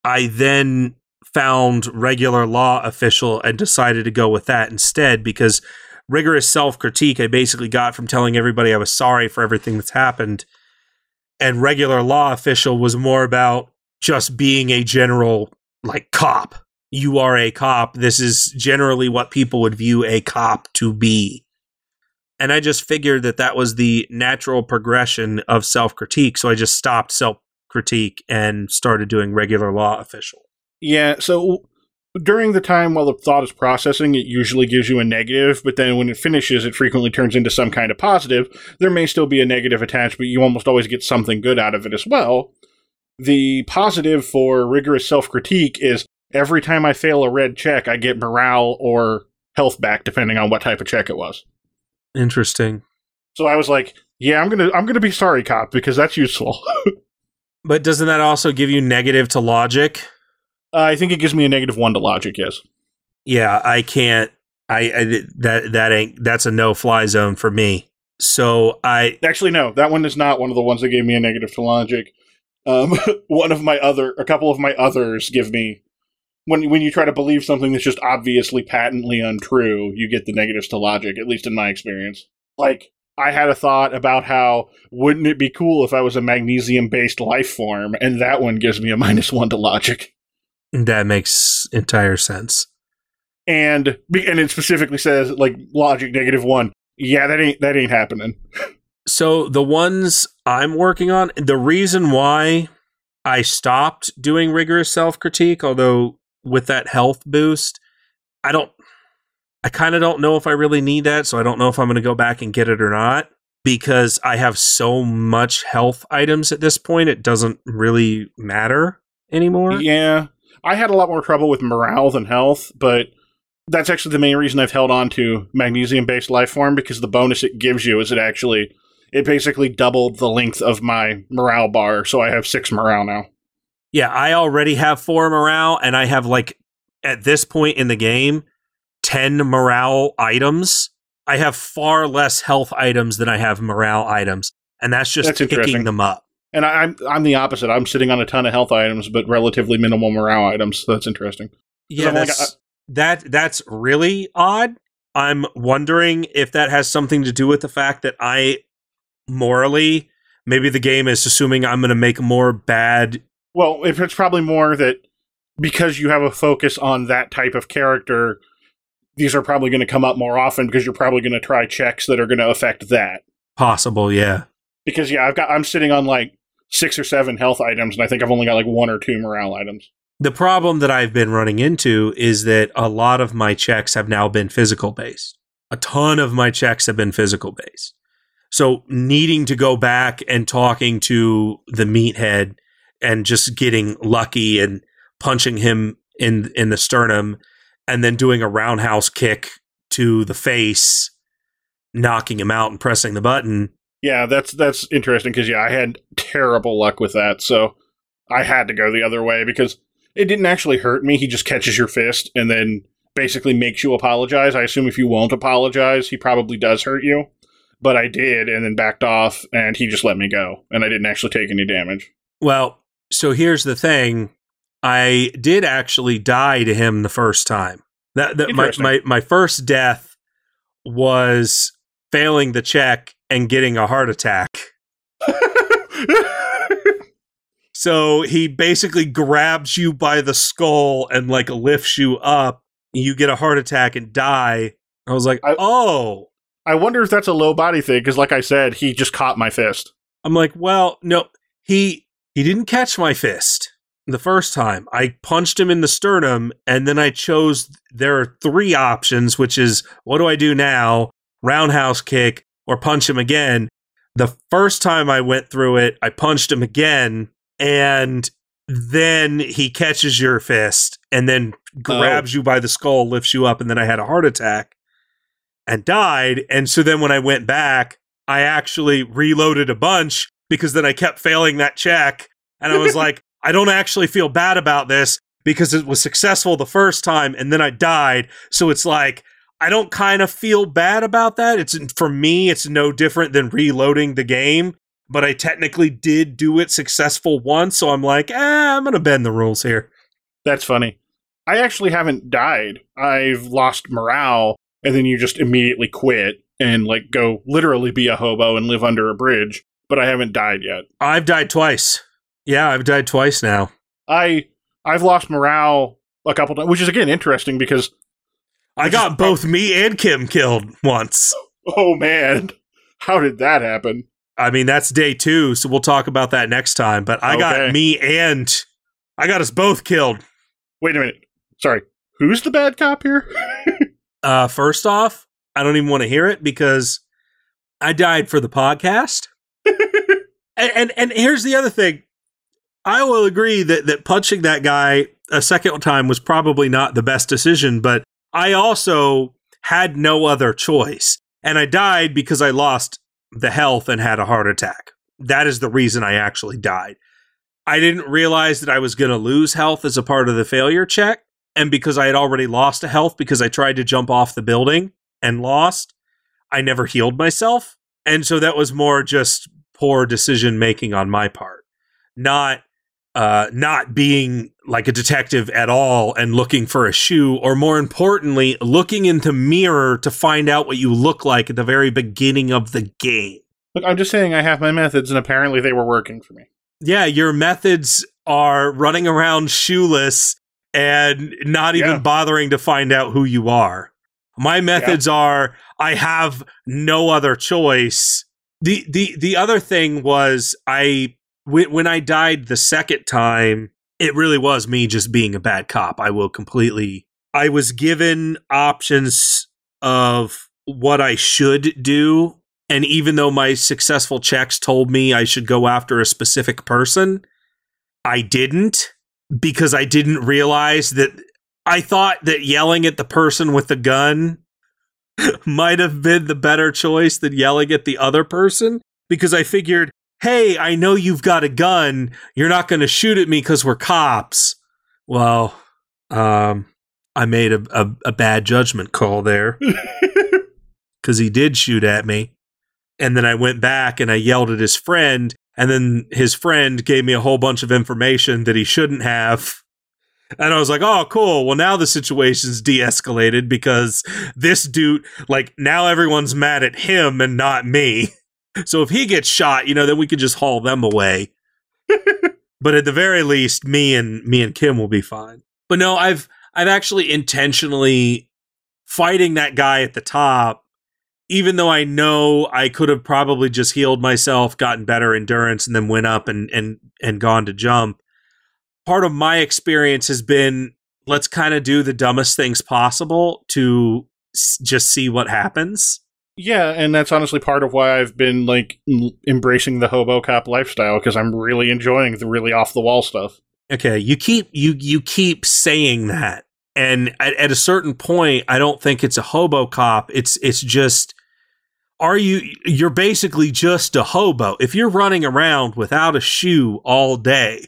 I then found regular law official and decided to go with that instead because rigorous self critique I basically got from telling everybody I was sorry for everything that's happened. And regular law official was more about just being a general, like, cop. You are a cop. This is generally what people would view a cop to be. And I just figured that that was the natural progression of self critique. So I just stopped self critique and started doing regular law official. Yeah, so during the time while the thought is processing, it usually gives you a negative, but then when it finishes, it frequently turns into some kind of positive. There may still be a negative attached, but you almost always get something good out of it as well. The positive for rigorous self critique is every time I fail a red check, I get morale or health back, depending on what type of check it was. Interesting. So I was like, yeah, I'm gonna I'm gonna be sorry, cop, because that's useful. [LAUGHS] But doesn't that also give you negative to logic? Uh, I think it gives me a negative one to logic, yes. Yeah, I can't. I, I that that ain't that's a no fly zone for me. So I Actually, no, that one is not one of the ones that gave me a negative to logic. Um, [LAUGHS] one of my other, a couple of my others give me when when you try to believe something that's just obviously patently untrue, you get the negatives to logic. At least in my experience. Like I had a thought about how wouldn't it be cool if I was a magnesium based life form, and that one gives me a [LAUGHS] minus one to logic. That makes entire sense. And and it specifically says like logic negative one. Yeah, that ain't that ain't happening. [LAUGHS] So the ones I'm working on, the reason why I stopped doing rigorous self critique, although with that health boost, I don't, I kind of don't know if I really need that. So I don't know if I'm going to go back and get it or not because I have so much health items at this point. It doesn't really matter anymore. Yeah, I had a lot more trouble with morale than health, but that's actually the main reason I've held on to magnesium based life form because the bonus it gives you is it actually it basically doubled the length of my morale bar, so I have six morale now. Yeah, I already have four morale, and I have like at this point in the game, ten morale items. I have far less health items than I have morale items, and that's just That's picking them up. And I, I'm I'm the opposite. I'm sitting on a ton of health items, but relatively minimal morale items. So that's interesting. Yeah, I'm like, that's, that that's really odd. I'm wondering if that has something to do with the fact that I morally maybe the game is assuming I'm going to make more bad. Well, if it's probably more that because you have a focus on that type of character, these are probably going to come up more often because you're probably going to try checks that are going to affect that. Possible, yeah. Because yeah, I've got I'm sitting on like six or seven health items, and I think I've only got like one or two morale items. The problem that I've been running into is that a lot of my checks have now been physical based. A ton of my checks have been physical based. So needing to go back and talking to the meathead and just getting lucky and punching him in in the sternum and then doing a roundhouse kick to the face, knocking him out and pressing the button. Yeah, that's that's interesting because yeah, I had terrible luck with that, so I had to go the other way because it didn't actually hurt me. He just catches your fist and then basically makes you apologize. I assume if you won't apologize, he probably does hurt you. But I did and then backed off and he just let me go and I didn't actually take any damage. Well, so here's the thing. I did actually die to him the first time. That, that my, my my first death was failing the check and getting a heart attack. [LAUGHS] So he basically grabs you by the skull and like lifts you up. You get a heart attack and die. I was like, I- oh. I wonder if that's a low body thing because, like I said, he just caught my fist. I'm like, well, no, he he didn't catch my fist the first time. I punched him in the sternum, and then I chose. There are three options, which is what do I do now? Roundhouse kick or punch him again. The first time I went through it, I punched him again, and then he catches your fist and then grabs oh. you by the skull, lifts you up, and then I had a heart attack and died. And so then when I went back, I actually reloaded a bunch because then I kept failing that check. And I was [LAUGHS] like, I don't actually feel bad about this because it was successful the first time and then I died. So it's like, I don't kind of feel bad about that. It's for me, it's no different than reloading the game, but I technically did do it successful once. So I'm like, eh, I'm going to bend the rules here. That's funny. I actually haven't died. I've lost morale, and then you just immediately quit and like go literally be a hobo and live under a bridge. But I haven't died yet. I've died twice. Yeah, I've died twice now. I I've lost morale a couple times, which is again interesting because I got both me and Kim killed once. oh man, how did that happen? I mean, that's day two, so we'll talk about that next time. But I Okay. got me and I got us both killed. Wait a minute. Sorry, who's the bad cop here? [LAUGHS] Uh, first off, I don't even want to hear it because I died for the podcast. [LAUGHS] and, and and here's the other thing. I will agree that that punching that guy a second time was probably not the best decision, but I also had no other choice. And I died because I lost the health and had a heart attack. That is the reason I actually died. I didn't realize that I was going to lose health as a part of the failure check. And because I had already lost a health because I tried to jump off the building and lost, I never healed myself. And so that was more just poor decision making on my part, not uh, not being like a detective at all and looking for a shoe, or more importantly, looking into mirror to find out what you look like at the very beginning of the game. Look, I'm just saying I have my methods, and apparently they were working for me. Yeah, your methods are running around shoeless and not even Yeah. bothering to find out who you are. My methods are I have no other choice. The the the other thing was I when, when I died the second time, it really was me just being a bad cop. I will completely I was given options of what I should do and even though my successful checks told me I should go after a specific person, I didn't because I didn't realize that I thought that yelling at the person with the gun [LAUGHS] might have been the better choice than yelling at the other person because I figured, hey, I know you've got a gun. You're not going to shoot at me because we're cops. Well, um, I made a, a, a bad judgment call there [LAUGHS] because he did shoot at me. And then I went back and I yelled at his friend And then his friend gave me a whole bunch of information that he shouldn't have. And I was like, oh, cool. Well, now the situation's de escalated because this dude, like, now everyone's mad at him and not me. So if he gets shot, you know, then we could just haul them away. [LAUGHS] but at the very least, me and me and Kim will be fine. But no, I've I've actually intentionally fighting that guy at the top, even though I know I could have probably just healed myself, gotten better endurance, and then went up and and and gone to jump. Part of my experience has been let's kind of do the dumbest things possible to s- just see what happens. Yeah, and that's honestly part of why I've been like embracing the hobo cop lifestyle because I'm really enjoying the really off the wall stuff. Okay, you keep you you keep saying that, and at, at a certain point, I don't think it's a hobo cop. It's it's just are you you're basically just a hobo if you're running around without a shoe all day.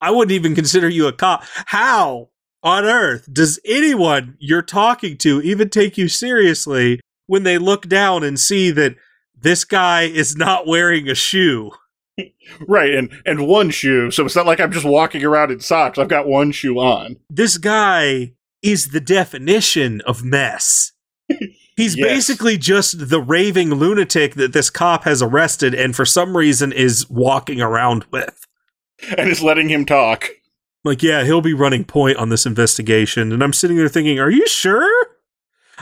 I wouldn't even consider you a cop. How on earth does anyone you're talking to even take you seriously when they look down and see that this guy is not wearing a shoe? [LAUGHS] Right, and and one shoe, so it's not like I'm just walking around in socks. I've got one shoe on. this guy is the definition of mess. [LAUGHS] He's Yes. basically just the raving lunatic that this cop has arrested and for some reason is walking around with. And is letting him talk. Like, yeah, he'll be running point on this investigation. And I'm sitting there thinking, are you sure?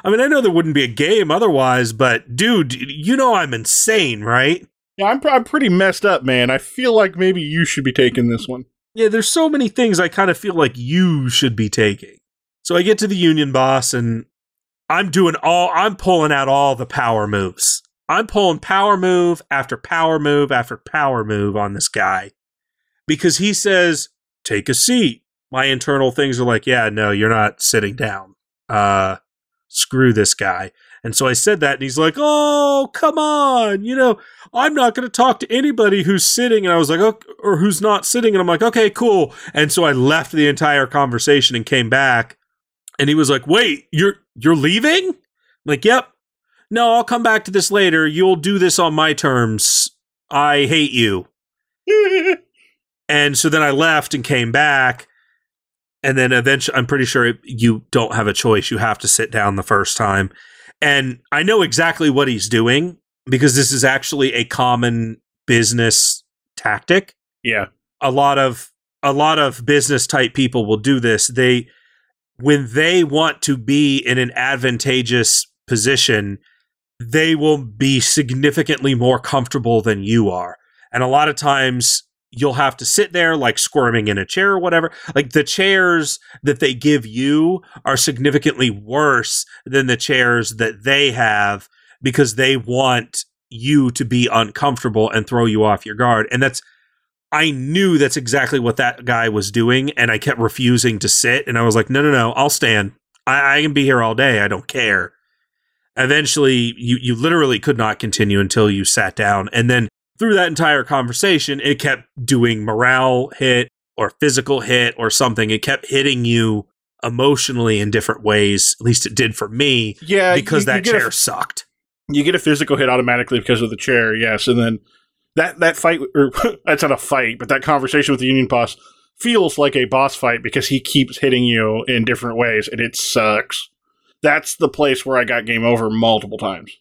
I mean, I know there wouldn't be a game otherwise, but dude, you know I'm insane, right? Yeah, I'm, pr- I'm pretty messed up, man. I feel like maybe you should be taking this one. Yeah, there's so many things I kind of feel like you should be taking. So I get to the union boss and I'm doing all I'm pulling out all the power moves. I'm pulling power move after power move after power move on this guy because he says, "Take a seat." My internal things are like, "Yeah, no, you're not sitting down." Uh screw this guy. And so I said that and he's like, "Oh, come on. You know, I'm not going to talk to anybody who's sitting." And I was like, "Okay, or who's not sitting." And I'm like, "Okay, cool." And so I left the entire conversation and came back. And he was like, "Wait, you're you're leaving?" I'm like, "Yep." No, I'll come back to this later. You'll do this on my terms. I hate you. [LAUGHS] And so then I left and came back. And then eventually, I'm pretty sure you don't have a choice. You have to sit down the first time. And I know exactly what he's doing because this is actually a common business tactic. yeah. A lot of a lot of business type people will do this. They when they want to be in an advantageous position, they will be significantly more comfortable than you are. And a lot of times you'll have to sit there like squirming in a chair or whatever. Like the chairs that they give you are significantly worse than the chairs that they have because they want you to be uncomfortable and throw you off your guard. And that's I knew that's exactly what that guy was doing, and I kept refusing to sit. And I was like, no, no, no, I'll stand. I, I can be here all day. I don't care. Eventually, you, you literally could not continue until you sat down. And then through that entire conversation, it kept doing morale hit or physical hit or something. It kept hitting you emotionally in different ways. At least it did for me Yeah, because you- you that get a- chair sucked. you get a physical hit automatically because of the chair, yes, and then that that fight or [LAUGHS] that's not a fight, but that conversation with the union boss feels like a boss fight because he keeps hitting you in different ways and it sucks. That's the place where I got game over multiple times.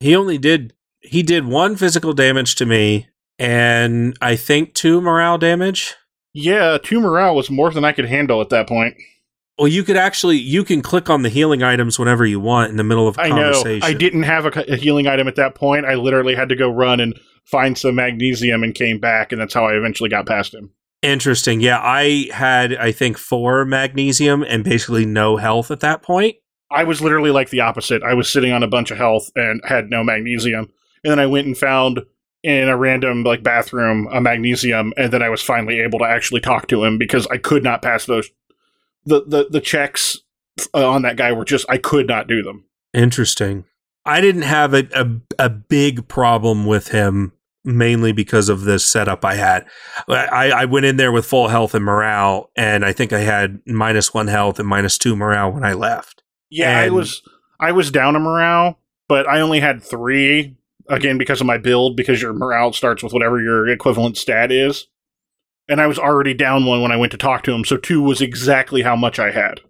He only did he did one physical damage to me and I think two morale damage. Yeah, two morale was more than I could handle at that point. Well, you could actually you can click on the healing items whenever you want in the middle of a I know. conversation. I didn't have a, a healing item at that point. I literally had to go run and find some magnesium and came back, and that's how I eventually got past him. Interesting. Yeah, I had I think four magnesium and basically no health at that point. I was literally like the opposite. I was sitting on a bunch of health and had no magnesium. And then I went and found in a random like bathroom a magnesium and then I was finally able to actually talk to him because I could not pass those the the, the checks uh, on that guy were just I could not do them. Interesting. I didn't have a, a a big problem with him mainly because of the setup I had. I, I went in there with full health and morale, and I think I had minus one health and minus two morale when I left. Yeah, I was I was down a morale, but I only had 3 again because of my build, because your morale starts with whatever your equivalent stat is. And I was already down one when I went to talk to him, so two was exactly how much I had.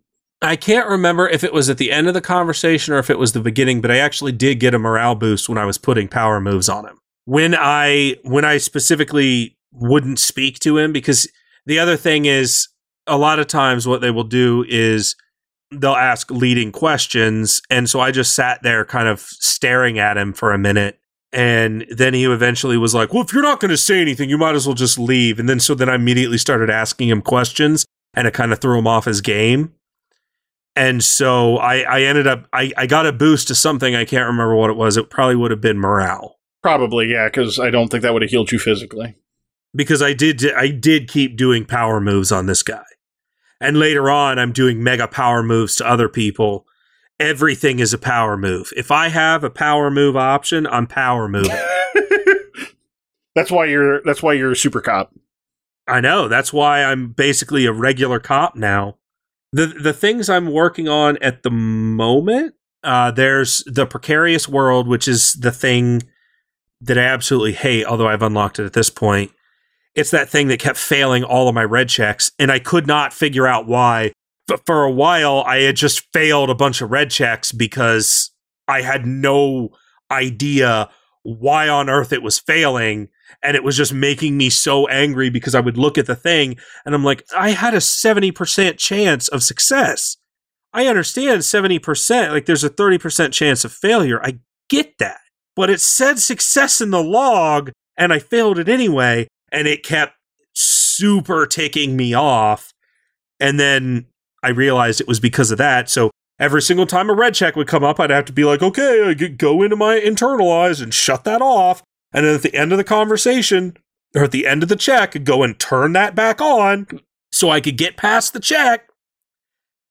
I can't remember if it was at the end of the conversation or if it was the beginning, but I actually did get a morale boost when I was putting power moves on him. When I when I specifically wouldn't speak to him because the other thing is a lot of times what they will do is they'll ask leading questions and so I just sat there kind of staring at him for a minute and then he eventually was like, "Well, if you're not going to say anything, you might as well just leave." And then so then I immediately started asking him questions and it kind of threw him off his game and so I, I ended up I, I got a boost to something I can't remember what it was. It probably would have been morale Probably, yeah, because I don't think that would have healed you physically. because I did I did keep doing power moves on this guy, and later on I'm doing mega power moves to other people. Everything is a power move. If I have a power move option, I'm power moving. [LAUGHS] that's why you're that's why you're a super cop. I know. That's why I'm basically a regular cop now. The the things I'm working on at the moment, uh, there's the precarious world, which is the thing that I absolutely hate, although I've unlocked it at this point. It's that thing that kept failing all of my red checks, and I could not figure out why. But for a while, I had just failed a bunch of red checks because I had no idea why on earth it was failing and it was just making me so angry because I would look at the thing and I'm like, I had a 70% chance of success. I understand 70%, like there's a 30% chance of failure. I get that. But it said success in the log and I failed it anyway and it kept super ticking me off. And then I realized it was because of that. So every single time a red check would come up, I'd have to be like, okay, I go into my internalize and shut that off. And then at the end of the conversation, or at the end of the check, go and turn that back on so I could get past the check.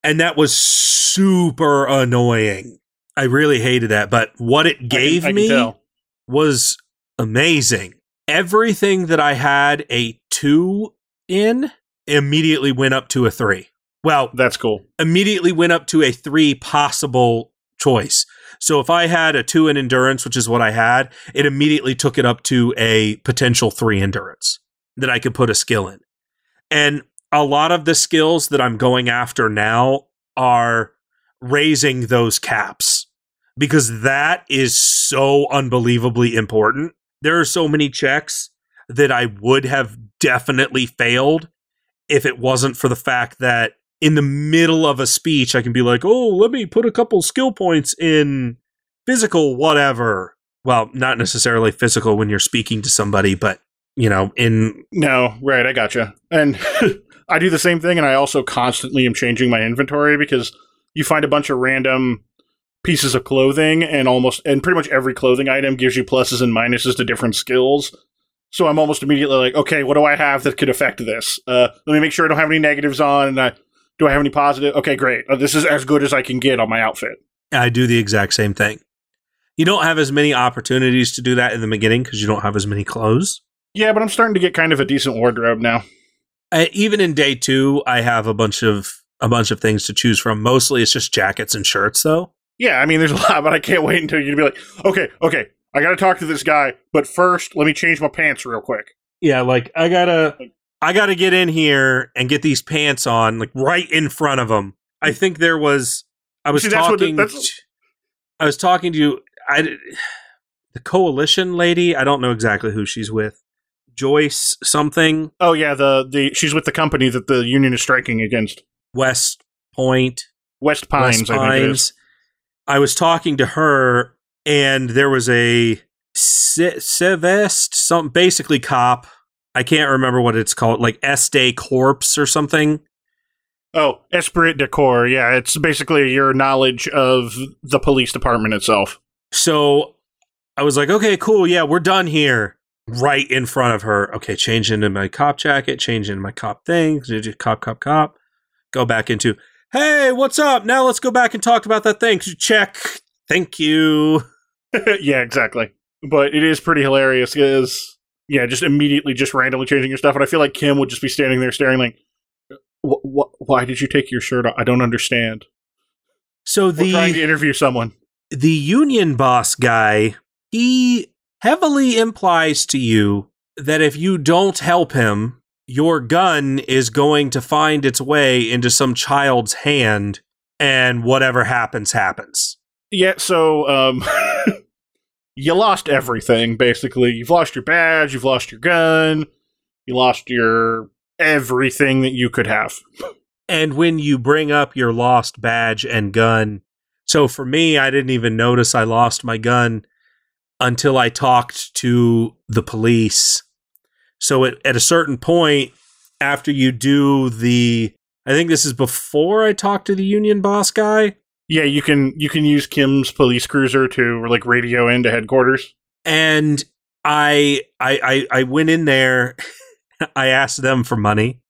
And that was super annoying. I really hated that. But what it gave I can, I can me tell. was amazing. Everything that I had a two in immediately went up to a three. Well, That's cool. immediately went up to a three possible choice. So if I had a two in endurance, which is what I had, it immediately took it up to a potential three endurance that I could put a skill in. And a lot of the skills that I'm going after now are raising those caps because that is so unbelievably important. There are so many checks that I would have definitely failed if it wasn't for the fact that in the middle of a speech, I can be like, oh, let me put a couple skill points in physical, whatever. Well, not necessarily physical when you're speaking to somebody, but, you know, in. No, right, I gotcha. And [LAUGHS] I do the same thing, and I also constantly am changing my inventory because you find a bunch of random pieces of clothing, and almost and pretty much every clothing item gives you pluses and minuses to different skills. So I'm almost immediately like, okay, what do I have that could affect this? Uh, let me make sure I don't have any negatives on, and I do I have any positive? Okay, great. Uh, this is as good as I can get on my outfit. I do the exact same thing. You don't have as many opportunities to do that in the beginning because you don't have as many clothes. Yeah, but I'm starting to get kind of a decent wardrobe now. Uh, even in day two, I have a bunch of a bunch of things to choose from. Mostly, it's just jackets and shirts, though. Yeah, I mean, there's a [LAUGHS] lot, but I can't wait until you be like, okay, okay, I got to talk to this guy, but first, let me change my pants real quick. Yeah, like I gotta, I gotta get in here and get these pants on, like right in front of them. I mm. think there was, I was See, talking, the- that's- I was talking to I, the coalition lady. I don't know exactly who she's with. Joyce something Oh yeah, the the she's with the company that the union is striking against. West Point. West Pines, West I. Pines. I was talking to her, and there was a Se- Sevest, some basically cop. I can't remember what it's called, like Estee Corpse or something. Oh, Esprit de Corps. Yeah, it's basically your knowledge of the police department itself. So I was like, okay, cool, yeah, we're done here. Right in front of her. Okay, change into my cop jacket, change into my cop thing, cop, cop, cop. Go back into, hey, what's up? Now let's go back and talk about that thing. Check. Thank you. [LAUGHS] yeah, exactly. But it is pretty hilarious because yeah, just immediately just randomly changing your stuff, and I feel like Kim would just be standing there staring like, "Wh- wh- "Why did you take your shirt off? I don't understand." So We're trying to interview someone. the union boss guy, he heavily implies to you that if you don't help him, your gun is going to find its way into some child's hand and whatever happens happens. Yeah, so um [LAUGHS] you lost everything basically. You've lost your badge, you've lost your gun, you lost your everything that you could have. And when you bring up your lost badge and gun, so for me, I didn't even notice I lost my gun until I talked to the police. So at, at a certain point, after you do the, I think this is before I talked to the union boss guy. Yeah, you can you can use Kim's police cruiser to like radio into headquarters. And I I I, I went in there. [LAUGHS] I asked them for money.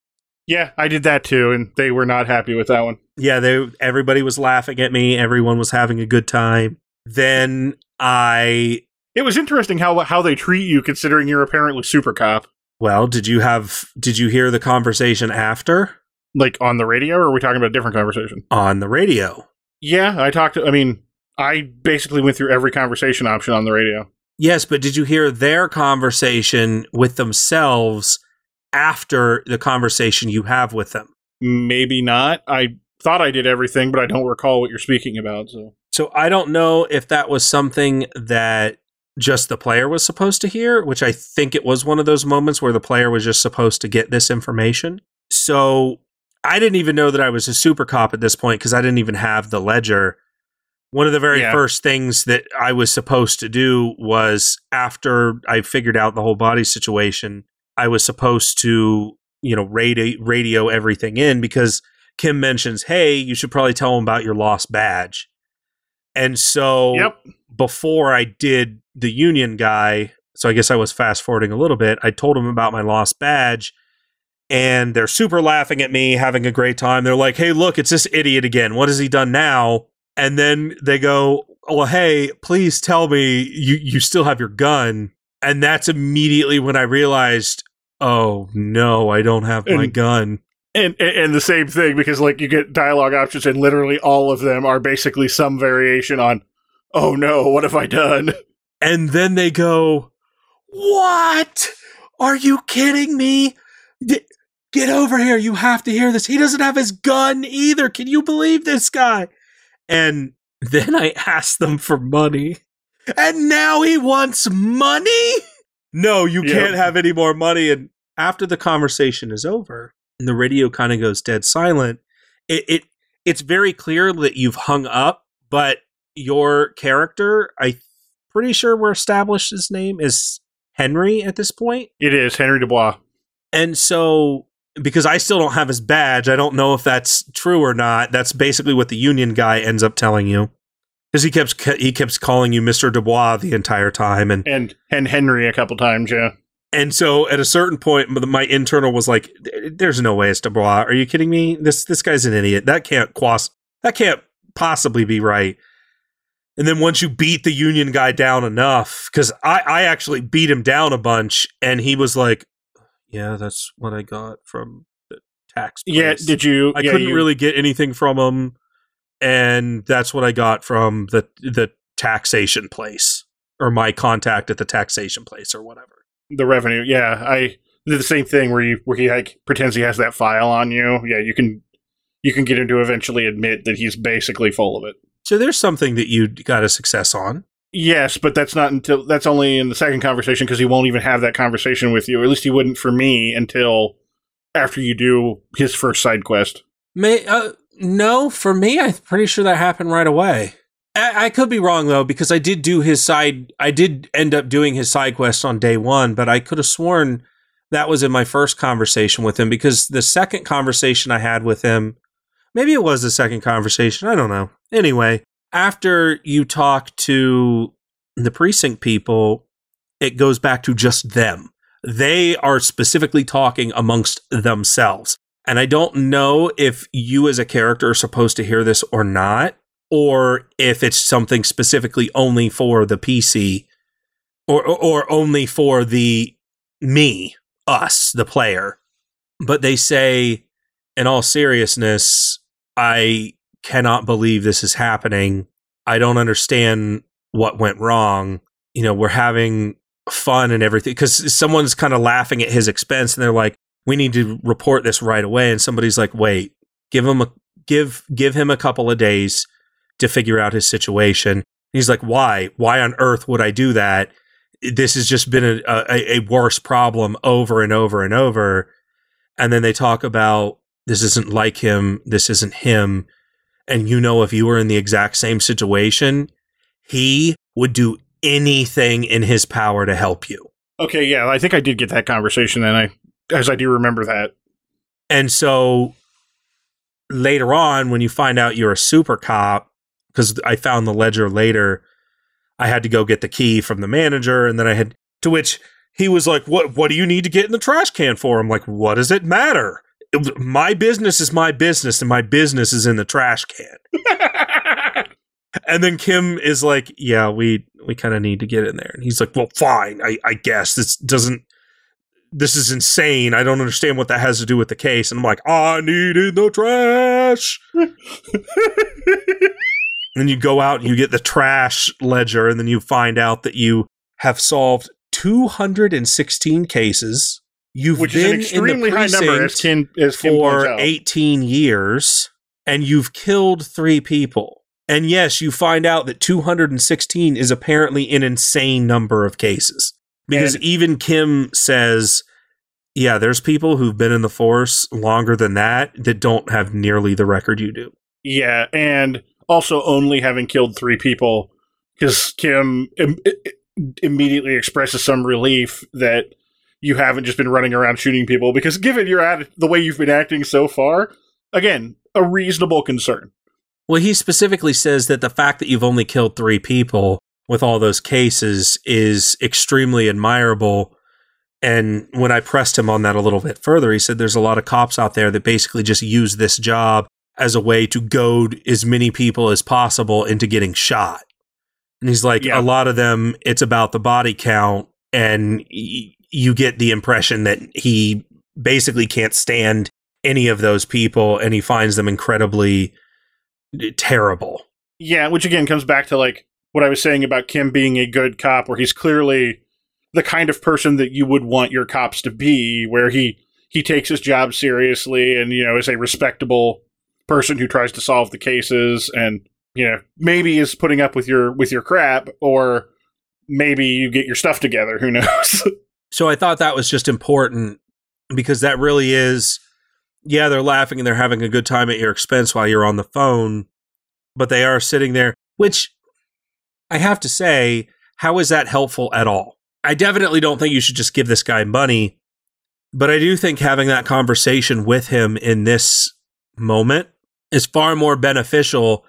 Yeah, I did that too, and they were not happy with that one. Yeah, they everybody was laughing at me. Everyone was having a good time. Then I It was interesting how how they treat you, considering you're apparently super cop. well, did you have did you hear the conversation after Like on the radio, or are we talking about a different conversation? on the radio? Yeah, I talked to. I mean, I basically went through every conversation option on the radio. Yes, but did you hear their conversation with themselves after the conversation you have with them? Maybe not. I thought I did everything, but I don't recall what you're speaking about. So So I don't know if that was something that just the player was supposed to hear, which I think it was one of those moments where the player was just supposed to get this information. So I didn't even know that I was a super cop at this point because I didn't even have the ledger. One of the very Yeah. first things that I was supposed to do was after I figured out the whole body situation, I was supposed to, you know, radio, radio everything in because Kim mentions, hey, you should probably tell him about your lost badge. And so yep, before I did the union guy, so I guess I was fast forwarding a little bit, I told him about my lost badge. And they're super laughing at me, having a great time. They're like, hey, look, it's this idiot again. What has he done now? And then they go, well, hey, please tell me you, you still have your gun. And that's immediately when I realized, oh, no, I don't have my And- gun. and, and and the same thing because like you get dialogue options, and literally all of them are basically some variation on. Oh no, what have I done? And then they go, What? Are you kidding me? Get over here. You have to hear this. He doesn't have his gun either. Can you believe this guy? And then I [LAUGHS] asked them for money. And now he wants money? No, you Yeah. can't have any more money. And after the conversation is over, and the radio kind of goes dead silent, it, it it's very clear that you've hung up, but your character, I pretty sure we're established his name is Henry at this point. It is Henry Dubois. And so because I still don't have his badge, I don't know if that's true or not. That's basically what the union guy ends up telling you. Because he keeps he keeps calling you Mr. Dubois the entire time, and and and Henry a couple times. Yeah, and so at a certain point, my internal was like, "There's no way it's Dubois. Are you kidding me? This this guy's an idiot. That can't quas- That can't possibly be right." And then once you beat the union guy down enough, because I I actually beat him down a bunch, and he was like, "Yeah, that's what I got from the tax." yeah. Did you? I yeah, couldn't you- really get anything from them, and that's what I got from the the taxation place or my contact at the taxation place or whatever. the revenue. Yeah, I did the same thing where you where he like pretends he has that file on you. Yeah, you can you can get him to eventually admit that he's basically full of it. So there's something that you got a success on. Yes, but that's not until that's only in the second conversation because he won't even have that conversation with you. At least he wouldn't for me until after you do his first side quest. May uh, no, for me, I'm pretty sure that happened right away. I, I could be wrong though, because I did do his side. I did end up doing his side quest on day one, but I could have sworn that was in my first conversation with him because the second conversation I had with him, maybe it was the second conversation. I don't know. Anyway, after you talk to the precinct people, it goes back to just them. They are specifically talking amongst themselves. And I don't know if you as a character are supposed to hear this or not, or if it's something specifically only for the PC or, or, or only for the me, us, the player. But they say, in all seriousness, I cannot believe this is happening. I don't understand what went wrong. You know, we're having fun and everything because someone's kind of laughing at his expense and they're like, "We need to report this right away." And somebody's like, "Wait, give him a give give him a couple of days to figure out his situation." And he's like, "Why? Why on earth would I do that?" This has just been a, a, a worse problem over and over and over. And then they talk about this isn't like him, this isn't him. And you know, if you were in the exact same situation, he would do anything in his power to help you. Okay, yeah, I think I did get that conversation, and I, as I do remember that. And so later on, when you find out you're a super cop, because I found the ledger later, I had to go get the key from the manager, and then I had to which he was like, "What? What do you need to get in the trash can for?" I'm like, "What does it matter? My business is my business, and my business is in the trash can." [LAUGHS] and then Kim is like, "Yeah, we we kind of need to get in there," and he's like, "Well, fine, I, I guess this doesn't." This is insane. I don't understand what that has to do with the case. And I'm like, I need in the trash. [LAUGHS] and you go out and you get the trash ledger, and then you find out that you have solved 216 cases. You've Which is been an extremely in the high number, as precinct as Kim for 18 years, and you've killed three people. And yes, you find out that 216 is apparently an insane number of cases. Because And- even Kim says, yeah, there's people who've been in the force longer than that that don't have nearly the record you do. Yeah, and also only having killed three people because Kim Im- immediately expresses some relief that you haven't just been running around shooting people. Because given your atti- the way you've been acting so far, again, a reasonable concern. Well, he specifically says that the fact that you've only killed three people with all those cases is extremely admirable. And when I pressed him on that a little bit further, he said there's a lot of cops out there that basically just use this job as a way to goad as many people as possible into getting shot. And he's like, Yeah. a lot of them, it's about the body count. And you get the impression that he basically can't stand any of those people and he finds them incredibly terrible. Yeah, which again comes back to like what I was saying about Kim being a good cop, where he's clearly the kind of person that you would want your cops to be, where he he takes his job seriously and you know is a respectable person who tries to solve the cases and you know maybe is putting up with your with your crap or maybe you get your stuff together who knows [LAUGHS] So I thought that was just important because that really is, yeah, they're laughing and they're having a good time at your expense while you're on the phone, but they are sitting there, which I have to say, how is that helpful at all? I definitely don't think you should just give this guy money, but I do think having that conversation with him in this moment is far more beneficial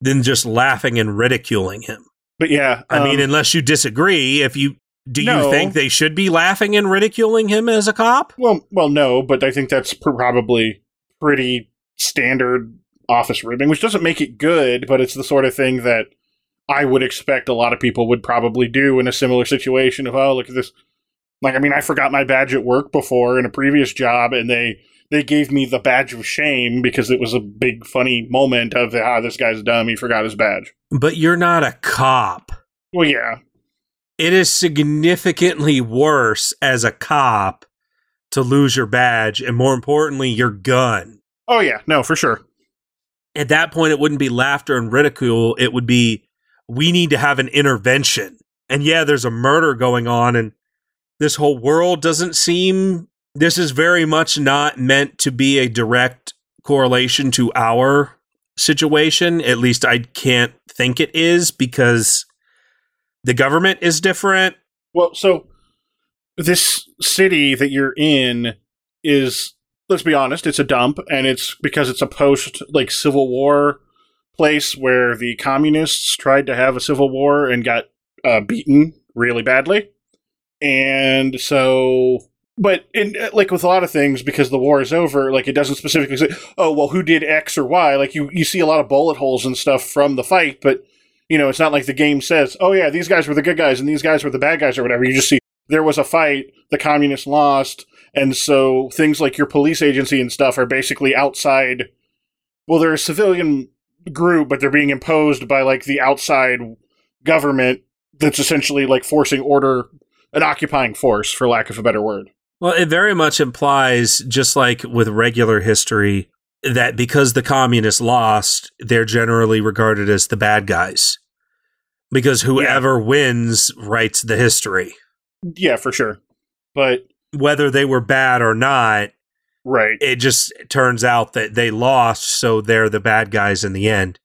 than just laughing and ridiculing him. but yeah I mean, um, unless you disagree, if you do No. you think they should be laughing and ridiculing him as a cop? well well no but i think that's pr- probably pretty standard office ribbing which doesn't make it good but it's the sort of thing that i would expect a lot of people would probably do in a similar situation of oh look at this like i mean i forgot my badge at work before in a previous job and they they gave me the badge of shame because it was a big funny moment of ah this guy's dumb he forgot his badge But you're not a cop. well yeah It is significantly worse as a cop to lose your badge and more importantly your gun. oh yeah no for sure At that point it wouldn't be laughter and ridicule, it would be we need to have an intervention. And yeah, there's a murder going on and this whole world doesn't seem this is very much not meant to be a direct correlation to our situation. At least I can't think it is because the government is different. Well, so this city that you're in is, let's be honest, it's a dump, and it's because it's a post like Civil War place where the communists tried to have a civil war and got uh, beaten really badly, and so. But in like with a lot of things, because the war is over, like it doesn't specifically say, "Oh, well, who did X or Y." Like you, you see a lot of bullet holes and stuff from the fight, but you know, it's not like the game says, "Oh yeah, these guys were the good guys and these guys were the bad guys" or whatever. You just see there was a fight, the communists lost, and so things like your police agency and stuff are basically outside. Well, they're a civilian group, but they're being imposed by like the outside government that's essentially like forcing order an occupying force, for lack of a better word. Well, it very much implies, just like with regular history, that because the communists lost, they're generally regarded as the bad guys. Because whoever yeah. wins writes the history. Yeah, for sure. But whether they were bad or not, right. It just turns out that they lost, so they're the bad guys in the end.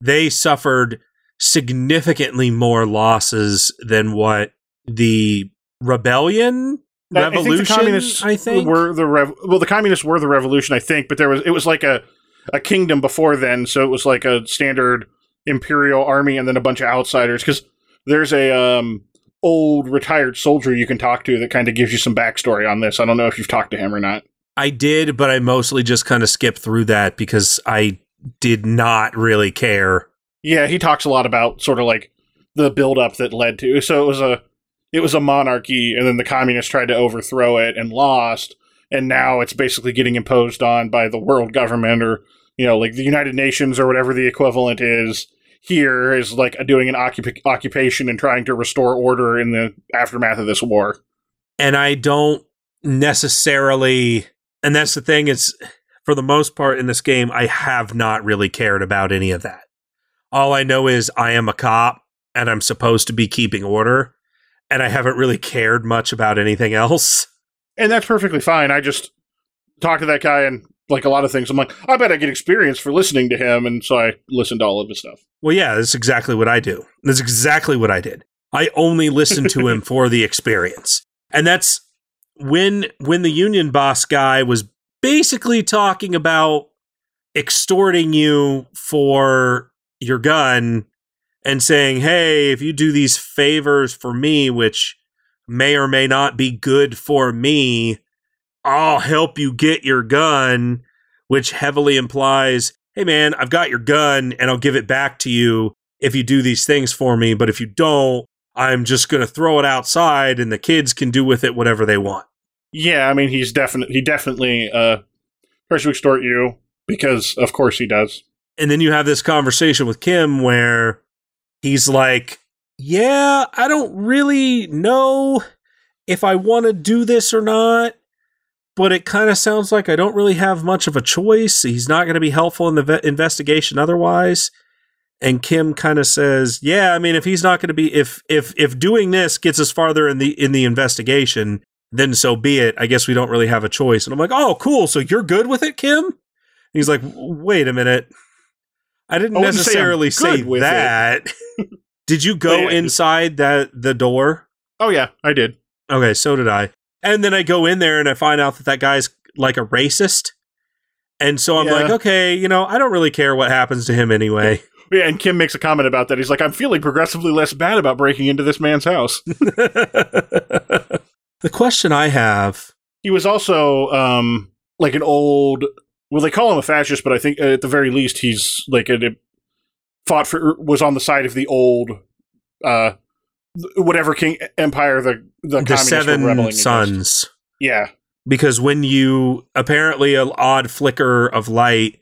They suffered significantly more losses than what the rebellion revolution. I think the communists I think were the rev- well, the communists were the revolution. I think, but there was it was like a a kingdom before then, so it was like a standard imperial army and then a bunch of outsiders. Because there's a um, old retired soldier you can talk to that kind of gives you some backstory on this. I don't know if you've talked to him or not. I did, but I mostly just kind of skipped through that because I did not really care. Yeah, he talks a lot about sort of like the buildup that led to. So it was a it was a monarchy, and then the communists tried to overthrow it and lost, and now it's basically getting imposed on by the world government or you know like the United Nations or whatever the equivalent is. Here is like doing an occup- occupation and trying to restore order in the aftermath of this war. And I don't necessarily, and that's the thing is, for the most part in this game, I have not really cared about any of that. All I know is I am a cop and I'm supposed to be keeping order and I haven't really cared much about anything else. And that's perfectly fine. I just talked to that guy and like a lot of things, I'm like, I bet I get experience for listening to him, and so I listened to all of his stuff. Well, yeah, that's exactly what I do. That's exactly what I did. I only listened to him [LAUGHS] for the experience, and that's when when the union boss guy was basically talking about extorting you for your gun and saying, hey, if you do these favors for me, which may or may not be good for me, I'll help you get your gun, which heavily implies, hey, man, I've got your gun and I'll give it back to you if you do these things for me. But if you don't, I'm just going to throw it outside and the kids can do with it whatever they want. Yeah, I mean, he's definitely, he definitely, uh, tries to extort you because, of course, he does. And then you have this conversation with Kim where he's like, Yeah, I don't really know if I want to do this or not, but it kind of sounds like I don't really have much of a choice. He's not going to be helpful in the ve- investigation otherwise. And Kim kind of says, "Yeah, I mean, if he's not going to be, if if if doing this gets us farther in the in the investigation, then so be it. I guess we don't really have a choice." And I'm like, "Oh, cool. So you're good with it, Kim?" And he's like, "Wait a minute. I didn't I necessarily say, say that. [LAUGHS] did you go yeah, inside that the door? Oh yeah, I did. Okay, so did I. And then I go in there and I find out that that guy's like a racist. And so I'm yeah. like, okay, you know, I don't really care what happens to him anyway. [LAUGHS] Yeah, and Kim makes a comment about that. He's like, I'm feeling progressively less bad about breaking into this man's house. [LAUGHS] the question I have. He was also um, like an old well, they call him a fascist, but I think at the very least he's like a, fought for was on the side of the old uh whatever king empire the the, the Seven Suns. Against. Yeah, because when you apparently an odd flicker of light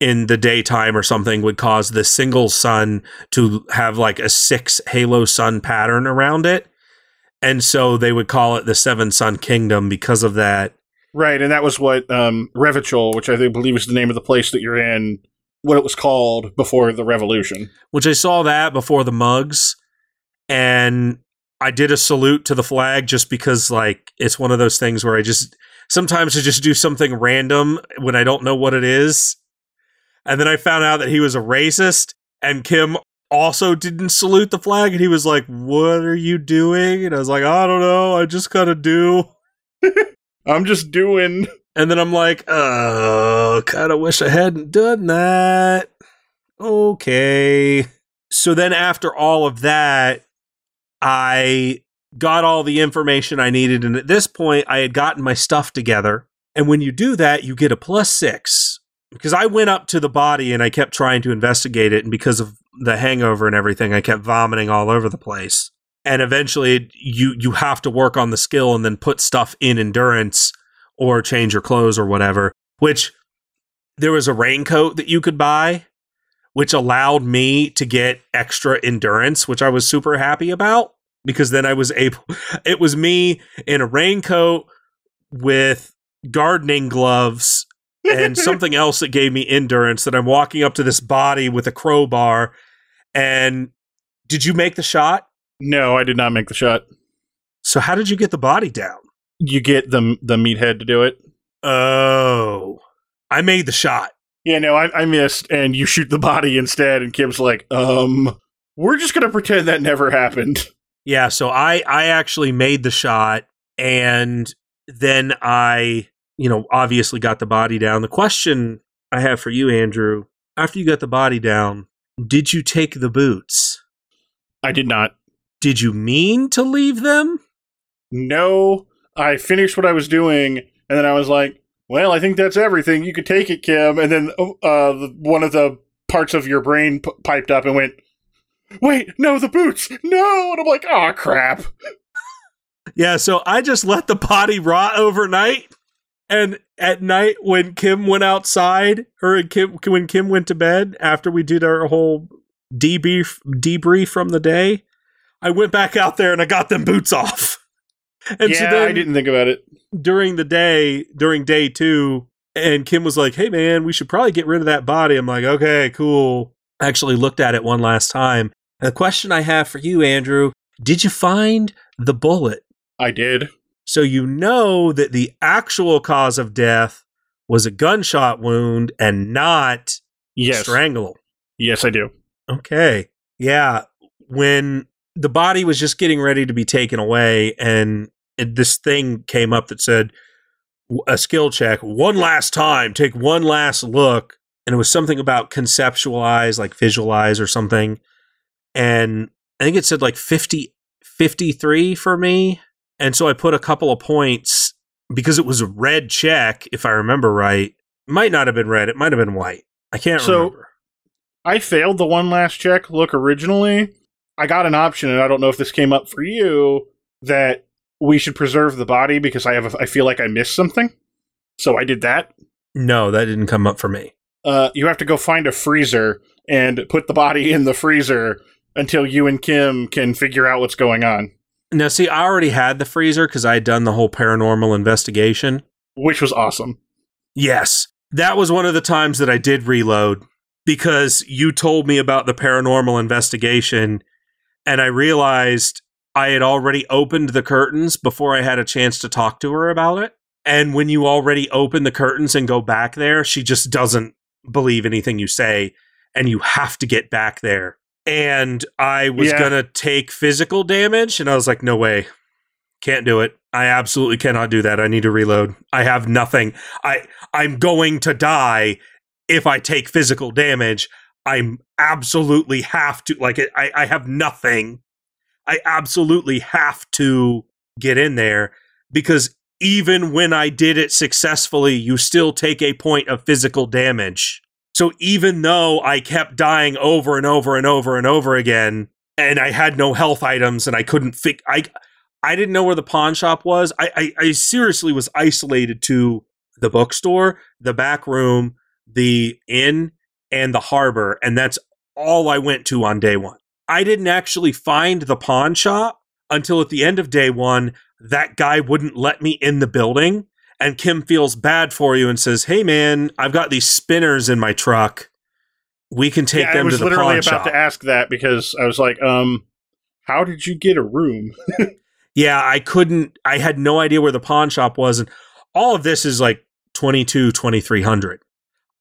in the daytime or something would cause the single sun to have like a six halo sun pattern around it. And so they would call it the Seven Sun Kingdom because of that. Right, and that was what um, Revachol, which I believe is the name of the place that you're in, what it was called before the revolution. Which I saw that before the mugs, and I did a salute to the flag just because, like, it's one of those things where I just sometimes I just do something random when I don't know what it is, and then I found out that he was a racist, and Kim also didn't salute the flag, and he was like, "What are you doing?" And I was like, "I don't know, I just of do." [LAUGHS] I'm just doing. And then I'm like, oh, kind of wish I hadn't done that. Okay. So then after all of that, I got all the information I needed. And at this point, I had gotten my stuff together. And when you do that, you get a plus six. Because I went up to the body and I kept trying to investigate it. And because of the hangover and everything, I kept vomiting all over the place and eventually you you have to work on the skill and then put stuff in endurance or change your clothes or whatever which there was a raincoat that you could buy which allowed me to get extra endurance which i was super happy about because then I was able. [LAUGHS] It was me in a raincoat with gardening gloves and [LAUGHS] something else that gave me endurance. That I'm walking up to this body with a crowbar. And did you make the shot? No, I did not make the shot. So how did you get the body down? You get the the meathead to do it. Oh, I made the shot. Yeah, no, I, I missed, and you shoot the body instead. And Kim's like, um, we're just gonna pretend that never happened. Yeah, so I I actually made the shot and then I, you know, obviously got the body down. The question I have for you, Andrew, after you got the body down, did you take the boots? I did not. Did you mean to leave them? No, I finished what I was doing, and then I was like, "Well, I think that's everything. You could take it, Kim." And then uh, one of the parts of your brain p- piped up and went, "Wait, no, the boots, no!" And I'm like, "Oh crap!" [LAUGHS] Yeah, so I just let the body rot overnight. And at night, when Kim went outside, or Kim, when Kim went to bed after we did our whole debrief debrief from the day, I went back out there and I got them boots off. [LAUGHS] And yeah, so then I didn't think about it. during the day, during day two, and Kim was like, "Hey, man, we should probably get rid of that body." I'm like, "Okay, cool." I actually looked at it one last time. And the question I have for you, Andrew, did you find the bullet? I did. So you know that the actual cause of death was a gunshot wound and not Yes, strangle. yes, I do. Okay. Yeah. When the body was just getting ready to be taken away, and it, this thing came up that said, a skill check, one last time, take one last look. And it was something about conceptualize, like visualize or something. And I think it said like 50, 53 for me. And so I put a couple of points because it was a red check, if I remember right. It might not have been red, it might have been white. I can't So- remember. I failed the one last check look originally. I got an option, and I don't know if this came up for you that we should preserve the body because I have a, I feel like I missed something. So I did that. No, that didn't come up for me. Uh, you have to go find a freezer and put the body in the freezer until you and Kim can figure out what's going on, Now, see, I already had the freezer because I had done the whole paranormal investigation. which was awesome. Yes, that was one of the times that I did reload because you told me about the paranormal investigation, and I realized I had already opened the curtains before I had a chance to talk to her about it. And when you already open the curtains and go back there, she just doesn't believe anything you say, and you have to get back there. And I was Yeah. gonna take physical damage, and I was like, no way. Can't do it. I absolutely cannot do that. I need to reload. I have nothing. I I'm going to die if I take physical damage. I'm absolutely have to like. I, I have nothing. I absolutely have to get in there because even when I did it successfully, you still take a point of physical damage. So even though I kept dying over and over and over and over again, and I had no health items and I couldn't fix I I didn't know where the pawn shop was. I, I, I seriously was isolated to the bookstore, the back room, the inn, and the harbor, and that's all I went to on day one. I didn't actually find the pawn shop until at the end of day one. That guy wouldn't let me in the building, and Kim feels bad for you and says, "Hey, man, I've got these spinners in my truck. We can take yeah, them to the pawn shop. I was literally about to ask that because I was like, um, how did you get a room? [LAUGHS] yeah, I couldn't, I had no idea where the pawn shop was. And all of this is like 22, 2300.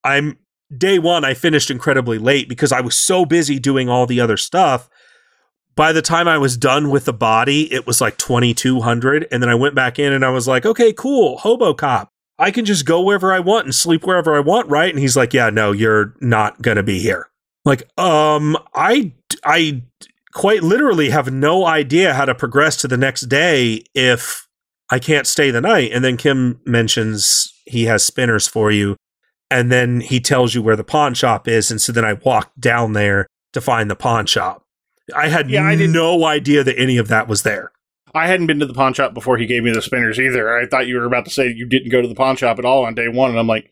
I'm day one, I finished incredibly late because I was so busy doing all the other stuff. By the time I was done with the body, it was like 2200. And then I went back in and I was like, okay, cool, hobo cop. I can just go wherever I want and sleep wherever I want, right? And he's like, yeah, no, you're not going to be here. Like, um, I, I quite literally have no idea how to progress to the next day if I can't stay the night. And then Kim mentions he has spinners for you. And then he tells you where the pawn shop is. And so then I walked down there to find the pawn shop. I had Yeah, I no idea that any of that was there. I hadn't been to the pawn shop before he gave me the spinners either. I thought you were about to say you didn't go to the pawn shop at all on day one, and I'm like,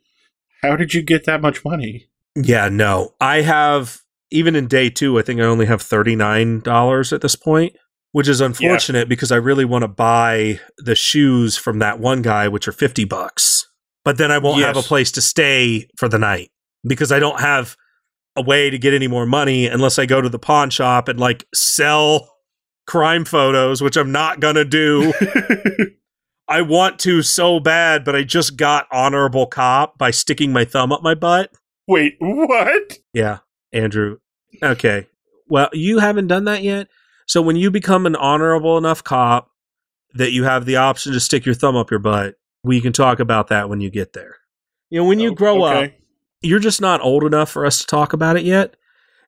how did you get that much money? Yeah, no. I have, even in day two, I think I only have $39 at this point. which is unfortunate because I really want to buy the shoes from that one guy, which are 50 bucks. But then I won't have a place to stay for the night because I don't have a way to get any more money unless I go to the pawn shop and like sell crime photos, which I'm not going to do. [LAUGHS] I want to so bad, but I just got honorable cop by sticking my thumb up my butt. Wait, what? Yeah, Andrew. Okay. Well, you haven't done that yet. So when you become an honorable enough cop that you have the option to stick your thumb up your butt, we can talk about that when you get there. You know, when you Oh, grow up, you're just not old enough for us to talk about it yet.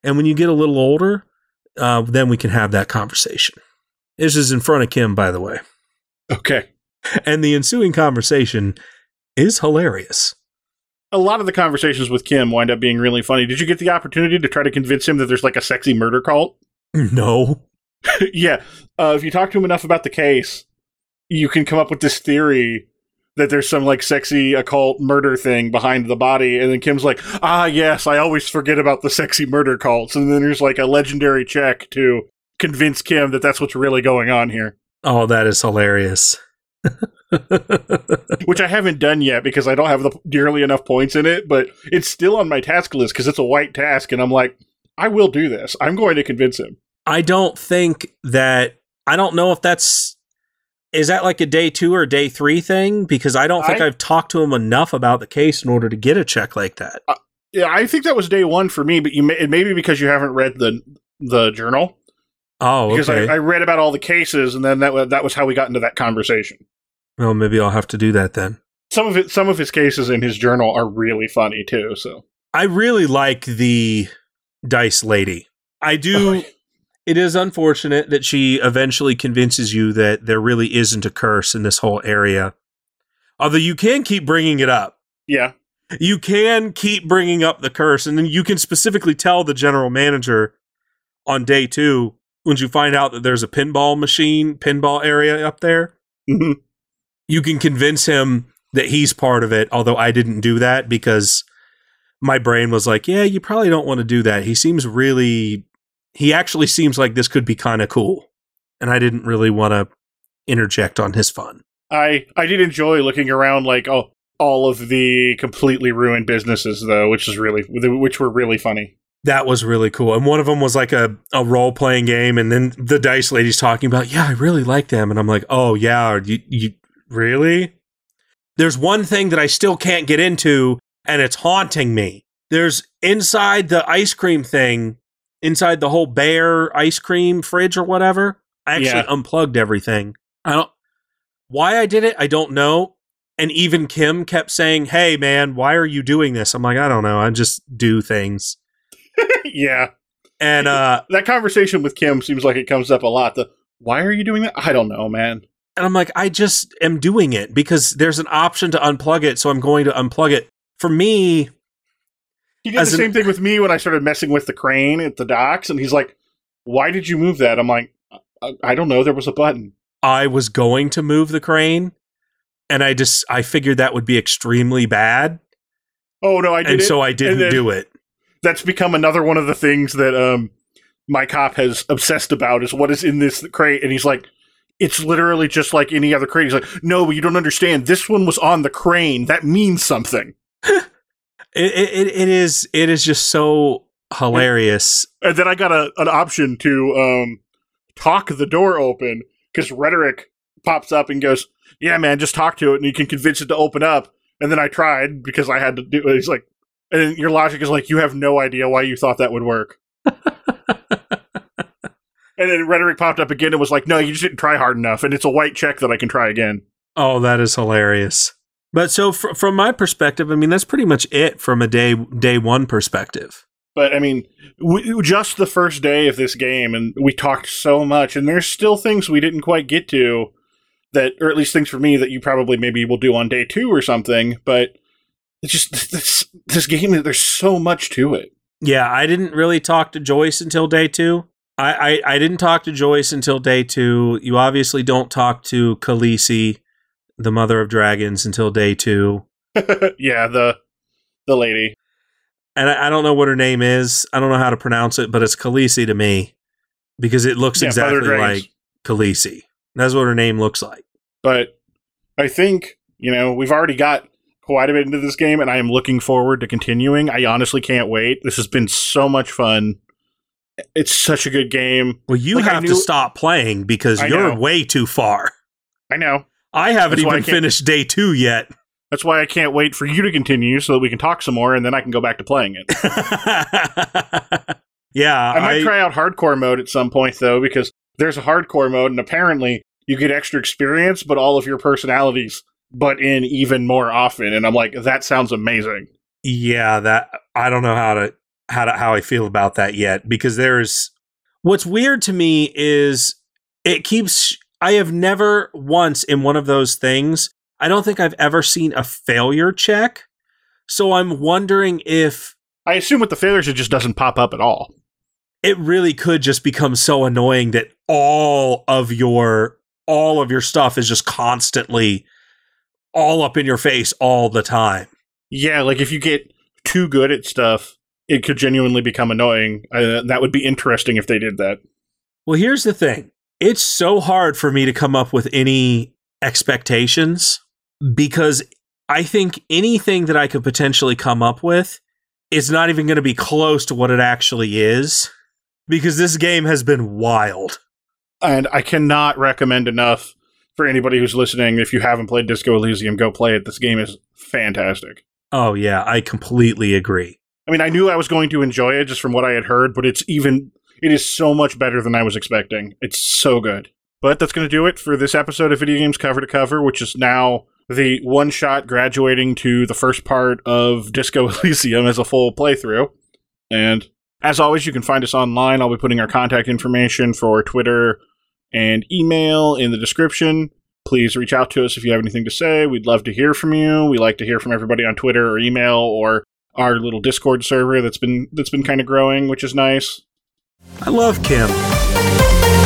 And when you get a little older, uh, then we can have that conversation. This is in front of Kim, by the way. Okay. And the ensuing conversation is hilarious. A lot of the conversations with Kim wind up being really funny. Did you get the opportunity to try to convince him that there's like a sexy murder cult? [LAUGHS] No. yeah. Uh, if you talk to him enough about the case, you can come up with this theory that there's some like sexy occult murder thing behind the body. And then Kim's like, ah, yes, I always forget about the sexy murder cults. And then there's like a legendary check to convince Kim that that's what's really going on here, Oh, that is hilarious. [LAUGHS] which I haven't done yet because I don't have the nearly enough points in it, but it's still on my task list because it's a white task. And I'm like, I will do this. I'm going to convince him. I don't think that I don't know if that's is that like a day two or day three thing because I don't think I- I've talked to him enough about the case in order to get a check like that. Uh, yeah, I think that was day one for me, but you may, it may be because you haven't read the the journal. Oh, because okay. I, I read about all the cases, and then that that was how we got into that conversation. well, maybe I'll have to do that then. Some of it, some of his cases in his journal are really funny too. So I really like the dice lady. I do. Oh, It is unfortunate that she eventually convinces you that there really isn't a curse in this whole area. Although you can keep bringing it up. yeah, you can keep bringing up the curse and then you can specifically tell the general manager on day two when you find out that there's a pinball machine pinball area up there Mhm. you can convince him that he's part of it although i didn't do that because my brain was like yeah you probably don't want to do that he seems really he actually seems like this could be kind of cool and i didn't really want to interject on his fun I I did enjoy looking around like oh all of the completely ruined businesses though, which is really which were really funny. That was really cool. And one of them was like a, a role playing game. And then the dice lady's talking about, yeah, I really like them. And I'm like, oh, yeah, you, you really? There's one thing that I still can't get into, and it's haunting me. There's inside the ice cream thing, inside the whole bear ice cream fridge or whatever. I actually Yeah. unplugged everything. I don't, why I did it, I don't know. And even Kim kept saying, hey, man, why are you doing this? I'm like, I don't know. I just do things. [LAUGHS] yeah, And, uh, [LAUGHS] that conversation with Kim seems like it comes up a lot. The why are you doing that? I don't know, man. And I'm like, I just am doing it because there's an option to unplug it. So I'm going to unplug it. For me, He did As the an- same thing with me when I started messing with the crane at the docks, and he's like, "Why did you move that?" I'm like, "I, I don't know. There was a button." I was going to move the crane and I just, I figured that would be extremely bad. Oh no, I did and it. so I didn't then- do it. That's become another one of the things that um my cop has obsessed about is what is in this crate, and he's like. It's literally just like any other crate. He's like, no, but you don't understand. This one was on the crane. That means something. [LAUGHS] It, it, it is, it is just so hilarious. And then I got a, an option to um, talk the door open because rhetoric pops up and goes, "Yeah, man, just talk to it, and you can convince it to open up." And then I tried because I had to do it. He's like, and your logic is like, you have no idea why you thought that would work. [LAUGHS] and then rhetoric popped up again and was like, "No, you just didn't try hard enough, and it's a white check that I can try again." Oh, that is hilarious. But so fr- from my perspective, I mean, that's pretty much it from a day, day one perspective. But I mean, we, just the first day of this game, and we talked so much, and there's still things we didn't quite get to that, or at least things for me that you probably maybe will do on day two or something. But it's just this, this game, there's so much to it. Yeah, I didn't really talk to Joyce until day two. I, I, I didn't talk to Joyce until day two. You obviously don't talk to Khaleesi, the mother of dragons, until day two. [LAUGHS] yeah, the the lady. And I, I don't know what her name is. I don't know how to pronounce it, but it's Khaleesi to me because it looks Yeah, exactly like Khaleesi. That's what her name looks like. But I think, you know, we've already got quite a bit into this game, and I am looking forward to continuing. I honestly can't wait. This has been so much fun. It's such a good game. Well, you Like, have to stop playing because I you're know. way too far. I know. I haven't why I even finished day two yet. [LAUGHS] That's why I can't wait for you to continue so that we can talk some more, and then I can go back to playing it. [LAUGHS] yeah, I might try out hardcore mode at some point though, because there's a hardcore mode, and apparently you get extra experience, but all of your personalities, but in even more often. And I'm like, that sounds amazing. yeah that i don't know how to how to how i feel about that yet because there's what's weird to me is it keeps i have never once in one of those things i don't think i've ever seen a failure check so i'm wondering if I assume with the failures, it just doesn't pop up at all. it really could just become so annoying that all of your all of your stuff is just constantly all up in your face all the time Yeah, like if you get too good at stuff, it could genuinely become annoying. Uh, that would be interesting if they did that. Well, here's the thing. It's so hard for me to come up with any expectations because I think anything that I could potentially come up with is not even going to be close to what it actually is because this game has been wild. And I cannot recommend enough for anybody who's listening. If you haven't played Disco Elysium, go play it. This game is fantastic. Oh, yeah, I completely agree. I mean, I knew I was going to enjoy it just from what I had heard, but it's even it is so much better than I was expecting. It's so good. But that's going to do it for this episode of Video Games Cover to Cover, which is now the one shot graduating to the first part of Disco [LAUGHS] Elysium as a full playthrough. And as always, you can find us online. I'll be putting our contact information for Twitter and email in the description. Please reach out to us if you have anything to say. We'd love to hear from you. We like to hear from everybody on Twitter or email or our little Discord server that's been that's been kind of growing, which is nice. I love Kim.